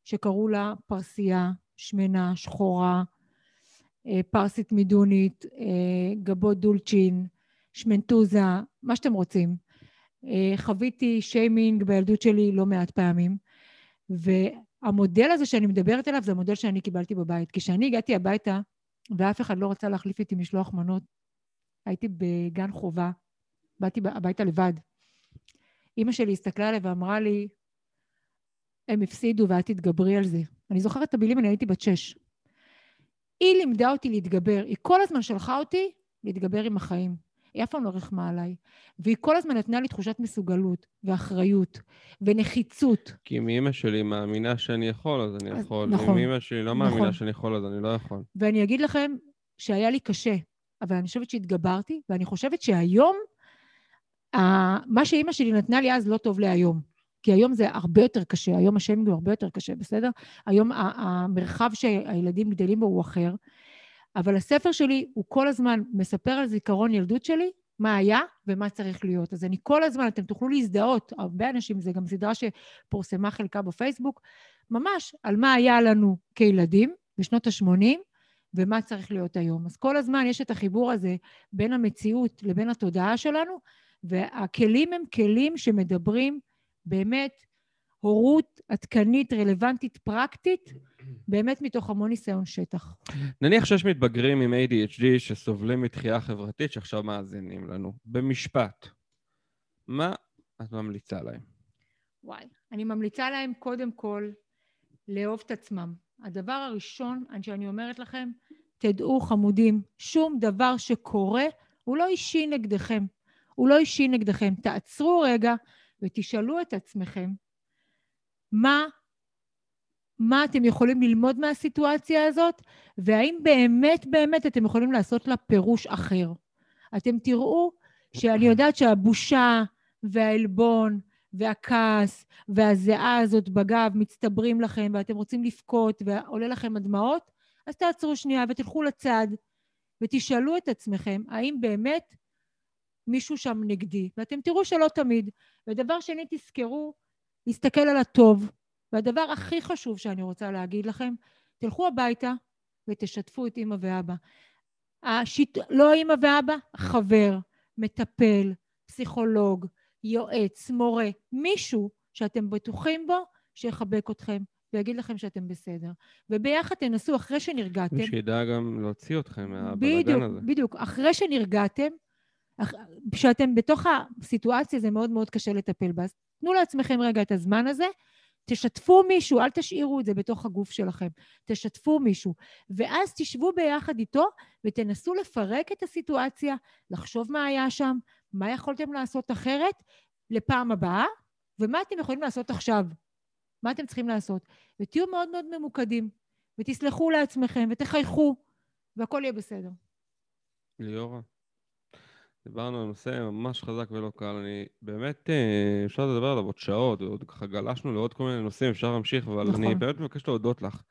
שקראו לה פרסייה, שמנה, שחורה, אה, פרסית מידונית, אה, גבות דולצ'ין, שמנטוזה, מה שאתם רוצים. אה, חוויתי שיימינג בילדות שלי לא מעט פעמים, והמודל הזה שאני מדברת עליו זה המודל שאני קיבלתי בבית. כשאני הגעתי הביתה ואף אחד לא רצה להחליף איתי משלוח מנות, הייתי בגן חובה, באתי הביתה לבד. אימא שלי הסתכלה עליי ואמרה לי, הם הפסידו ואת תתגברי על זה. אני זוכרת את המילים, אני הייתי בת שש. היא לימדה אותי להתגבר, היא כל הזמן שלחה אותי להתגבר עם החיים. היא אף פעם לא רחמה עליי. והיא כל הזמן נתנה לי תחושת מסוגלות, ואחריות, ונחיצות. כי אם אימא שלי מאמינה שאני יכול, אז אני יכול. נכון. אם אימא שלי לא נכון. מאמינה שאני יכול, אז אני לא יכול. ואני אגיד לכם שהיה לי קשה, אבל אני חושבת שהתגברתי, ואני חושבת שהיום, מה שאימא שלי נתנה לי אז לא טוב להיום. כי היום זה הרבה יותר קשה, היום השיימינג הוא הרבה יותר קשה, בסדר? היום המרחב שהילדים גדלים בו הוא אחר, אבל הספר שלי הוא כל הזמן מספר על זיכרון ילדות שלי, מה היה ומה צריך להיות. אז אני כל הזמן, אתם תוכלו להזדהות, הרבה אנשים, זה גם סדרה שפורסמה חלקה בפייסבוק, ממש על מה היה לנו כילדים בשנות ה-80 ומה צריך להיות היום. אז כל הזמן יש את החיבור הזה בין המציאות לבין התודעה שלנו, והכלים הם כלים שמדברים באמת הורות עדכנית, רלוונטית, פרקטית, באמת מתוך המון ניסיון שטח. נניח שיש מתבגרים עם ADHD שסובלים מתחייה חברתית שעכשיו מאזינים לנו. במשפט, מה את ממליצה להם? וואי, אני ממליצה להם קודם כל לאהוב את עצמם. הדבר הראשון שאני אומרת לכם, תדעו חמודים, שום דבר שקורה הוא לא אישי נגדכם. הוא לא אישי נגדכם. תעצרו רגע ותשאלו את עצמכם, מה, מה אתם יכולים ללמוד מהסיטואציה הזאת, והאם באמת באמת אתם יכולים לעשות לה פירוש אחר. אתם תראו שאני יודעת שהבושה והעלבון והכעס והזיעה הזאת בגב מצטברים לכם ואתם רוצים לבכות ועולה לכם הדמעות, אז תעצרו שנייה ותלכו לצד ותשאלו את עצמכם האם באמת מישהו שם נגדי, ואתם תראו שלא תמיד. ודבר שני, תזכרו להסתכל על הטוב. והדבר הכי חשוב שאני רוצה להגיד לכם, תלכו הביתה ותשתפו את אימא ואבא. השיט... לא אימא ואבא, חבר, מטפל, פסיכולוג, יועץ, מורה, מישהו שאתם בטוחים בו, שיחבק אתכם ויגיד לכם שאתם בסדר. וביחד תנסו, אחרי שנרגעתם... מי שידע גם להוציא אתכם מהבלאגן הזה. בדיוק, בדיוק. אחרי שנרגעתם, כשאתם בתוך הסיטואציה זה מאוד מאוד קשה לטפל בה. אז תנו לעצמכם רגע את הזמן הזה, תשתפו מישהו, אל תשאירו את זה בתוך הגוף שלכם, תשתפו מישהו, ואז תשבו ביחד איתו ותנסו לפרק את הסיטואציה, לחשוב מה היה שם, מה יכולתם לעשות אחרת לפעם הבאה, ומה אתם יכולים לעשות עכשיו. מה אתם צריכים לעשות? ותהיו מאוד מאוד ממוקדים, ותסלחו לעצמכם, ותחייכו, והכל יהיה בסדר. ליאורה, דיברנו על נושא ממש חזק ולא קל. אני באמת, אה, אפשר לדבר עליו עוד שעות, ועוד ככה גלשנו לעוד כל מיני נושאים, אפשר להמשיך, אבל נכון. אני באמת מבקש להודות לך.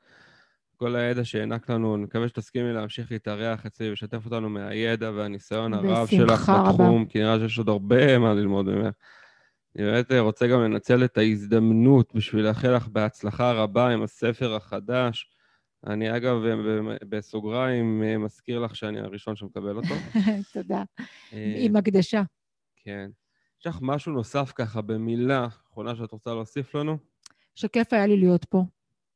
כל הידע שהענק לנו, אני מקווה שתסכימי להמשיך להתארח אצלי ולשתף אותנו מהידע והניסיון הרב שלך רבה. בתחום, כי נראה שיש עוד הרבה מה ללמוד ממך. אני באמת רוצה גם לנצל את ההזדמנות בשביל לאחל לך בהצלחה רבה עם הספר החדש. אני אגב, בסוגריים, מזכיר לך שאני הראשון שמקבל אותו. [laughs] תודה. אה, עם הקדשה. כן. יש לך משהו נוסף ככה, במילה אחרונה שאת רוצה להוסיף לנו? שכיף היה לי להיות פה,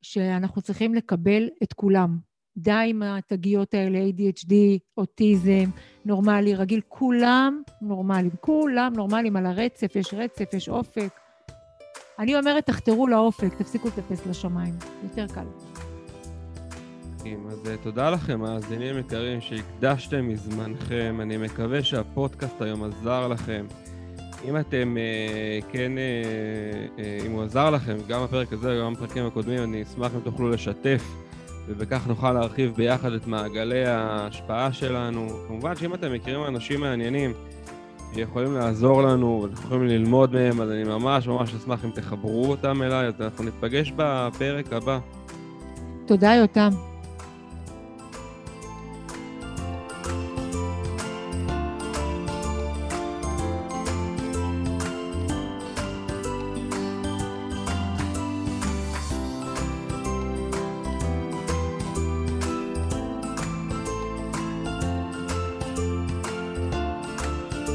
שאנחנו צריכים לקבל את כולם. די עם התגיות האלה, ADHD, אוטיזם, נורמלי, רגיל, כולם נורמליים. כולם נורמליים על הרצף, יש רצף, יש אופק. אני אומרת, תחתרו לאופק, תפסיקו לטפס לשמיים. יותר קל. אז אה, תודה לכם, מאזינים יקרים, שהקדשתם מזמנכם. אני מקווה שהפודקאסט היום עזר לכם. אם אתם, אה, כן, אה, אם הוא עזר לכם, גם בפרק הזה וגם בפרקים הקודמים, אני אשמח אם תוכלו לשתף, ובכך נוכל להרחיב ביחד את מעגלי ההשפעה שלנו. כמובן שאם אתם מכירים אנשים מעניינים, יכולים לעזור לנו ויכולים ללמוד מהם, אז אני ממש ממש אשמח אם תחברו אותם אליי, אז אנחנו ניפגש בפרק הבא. תודה, יותם.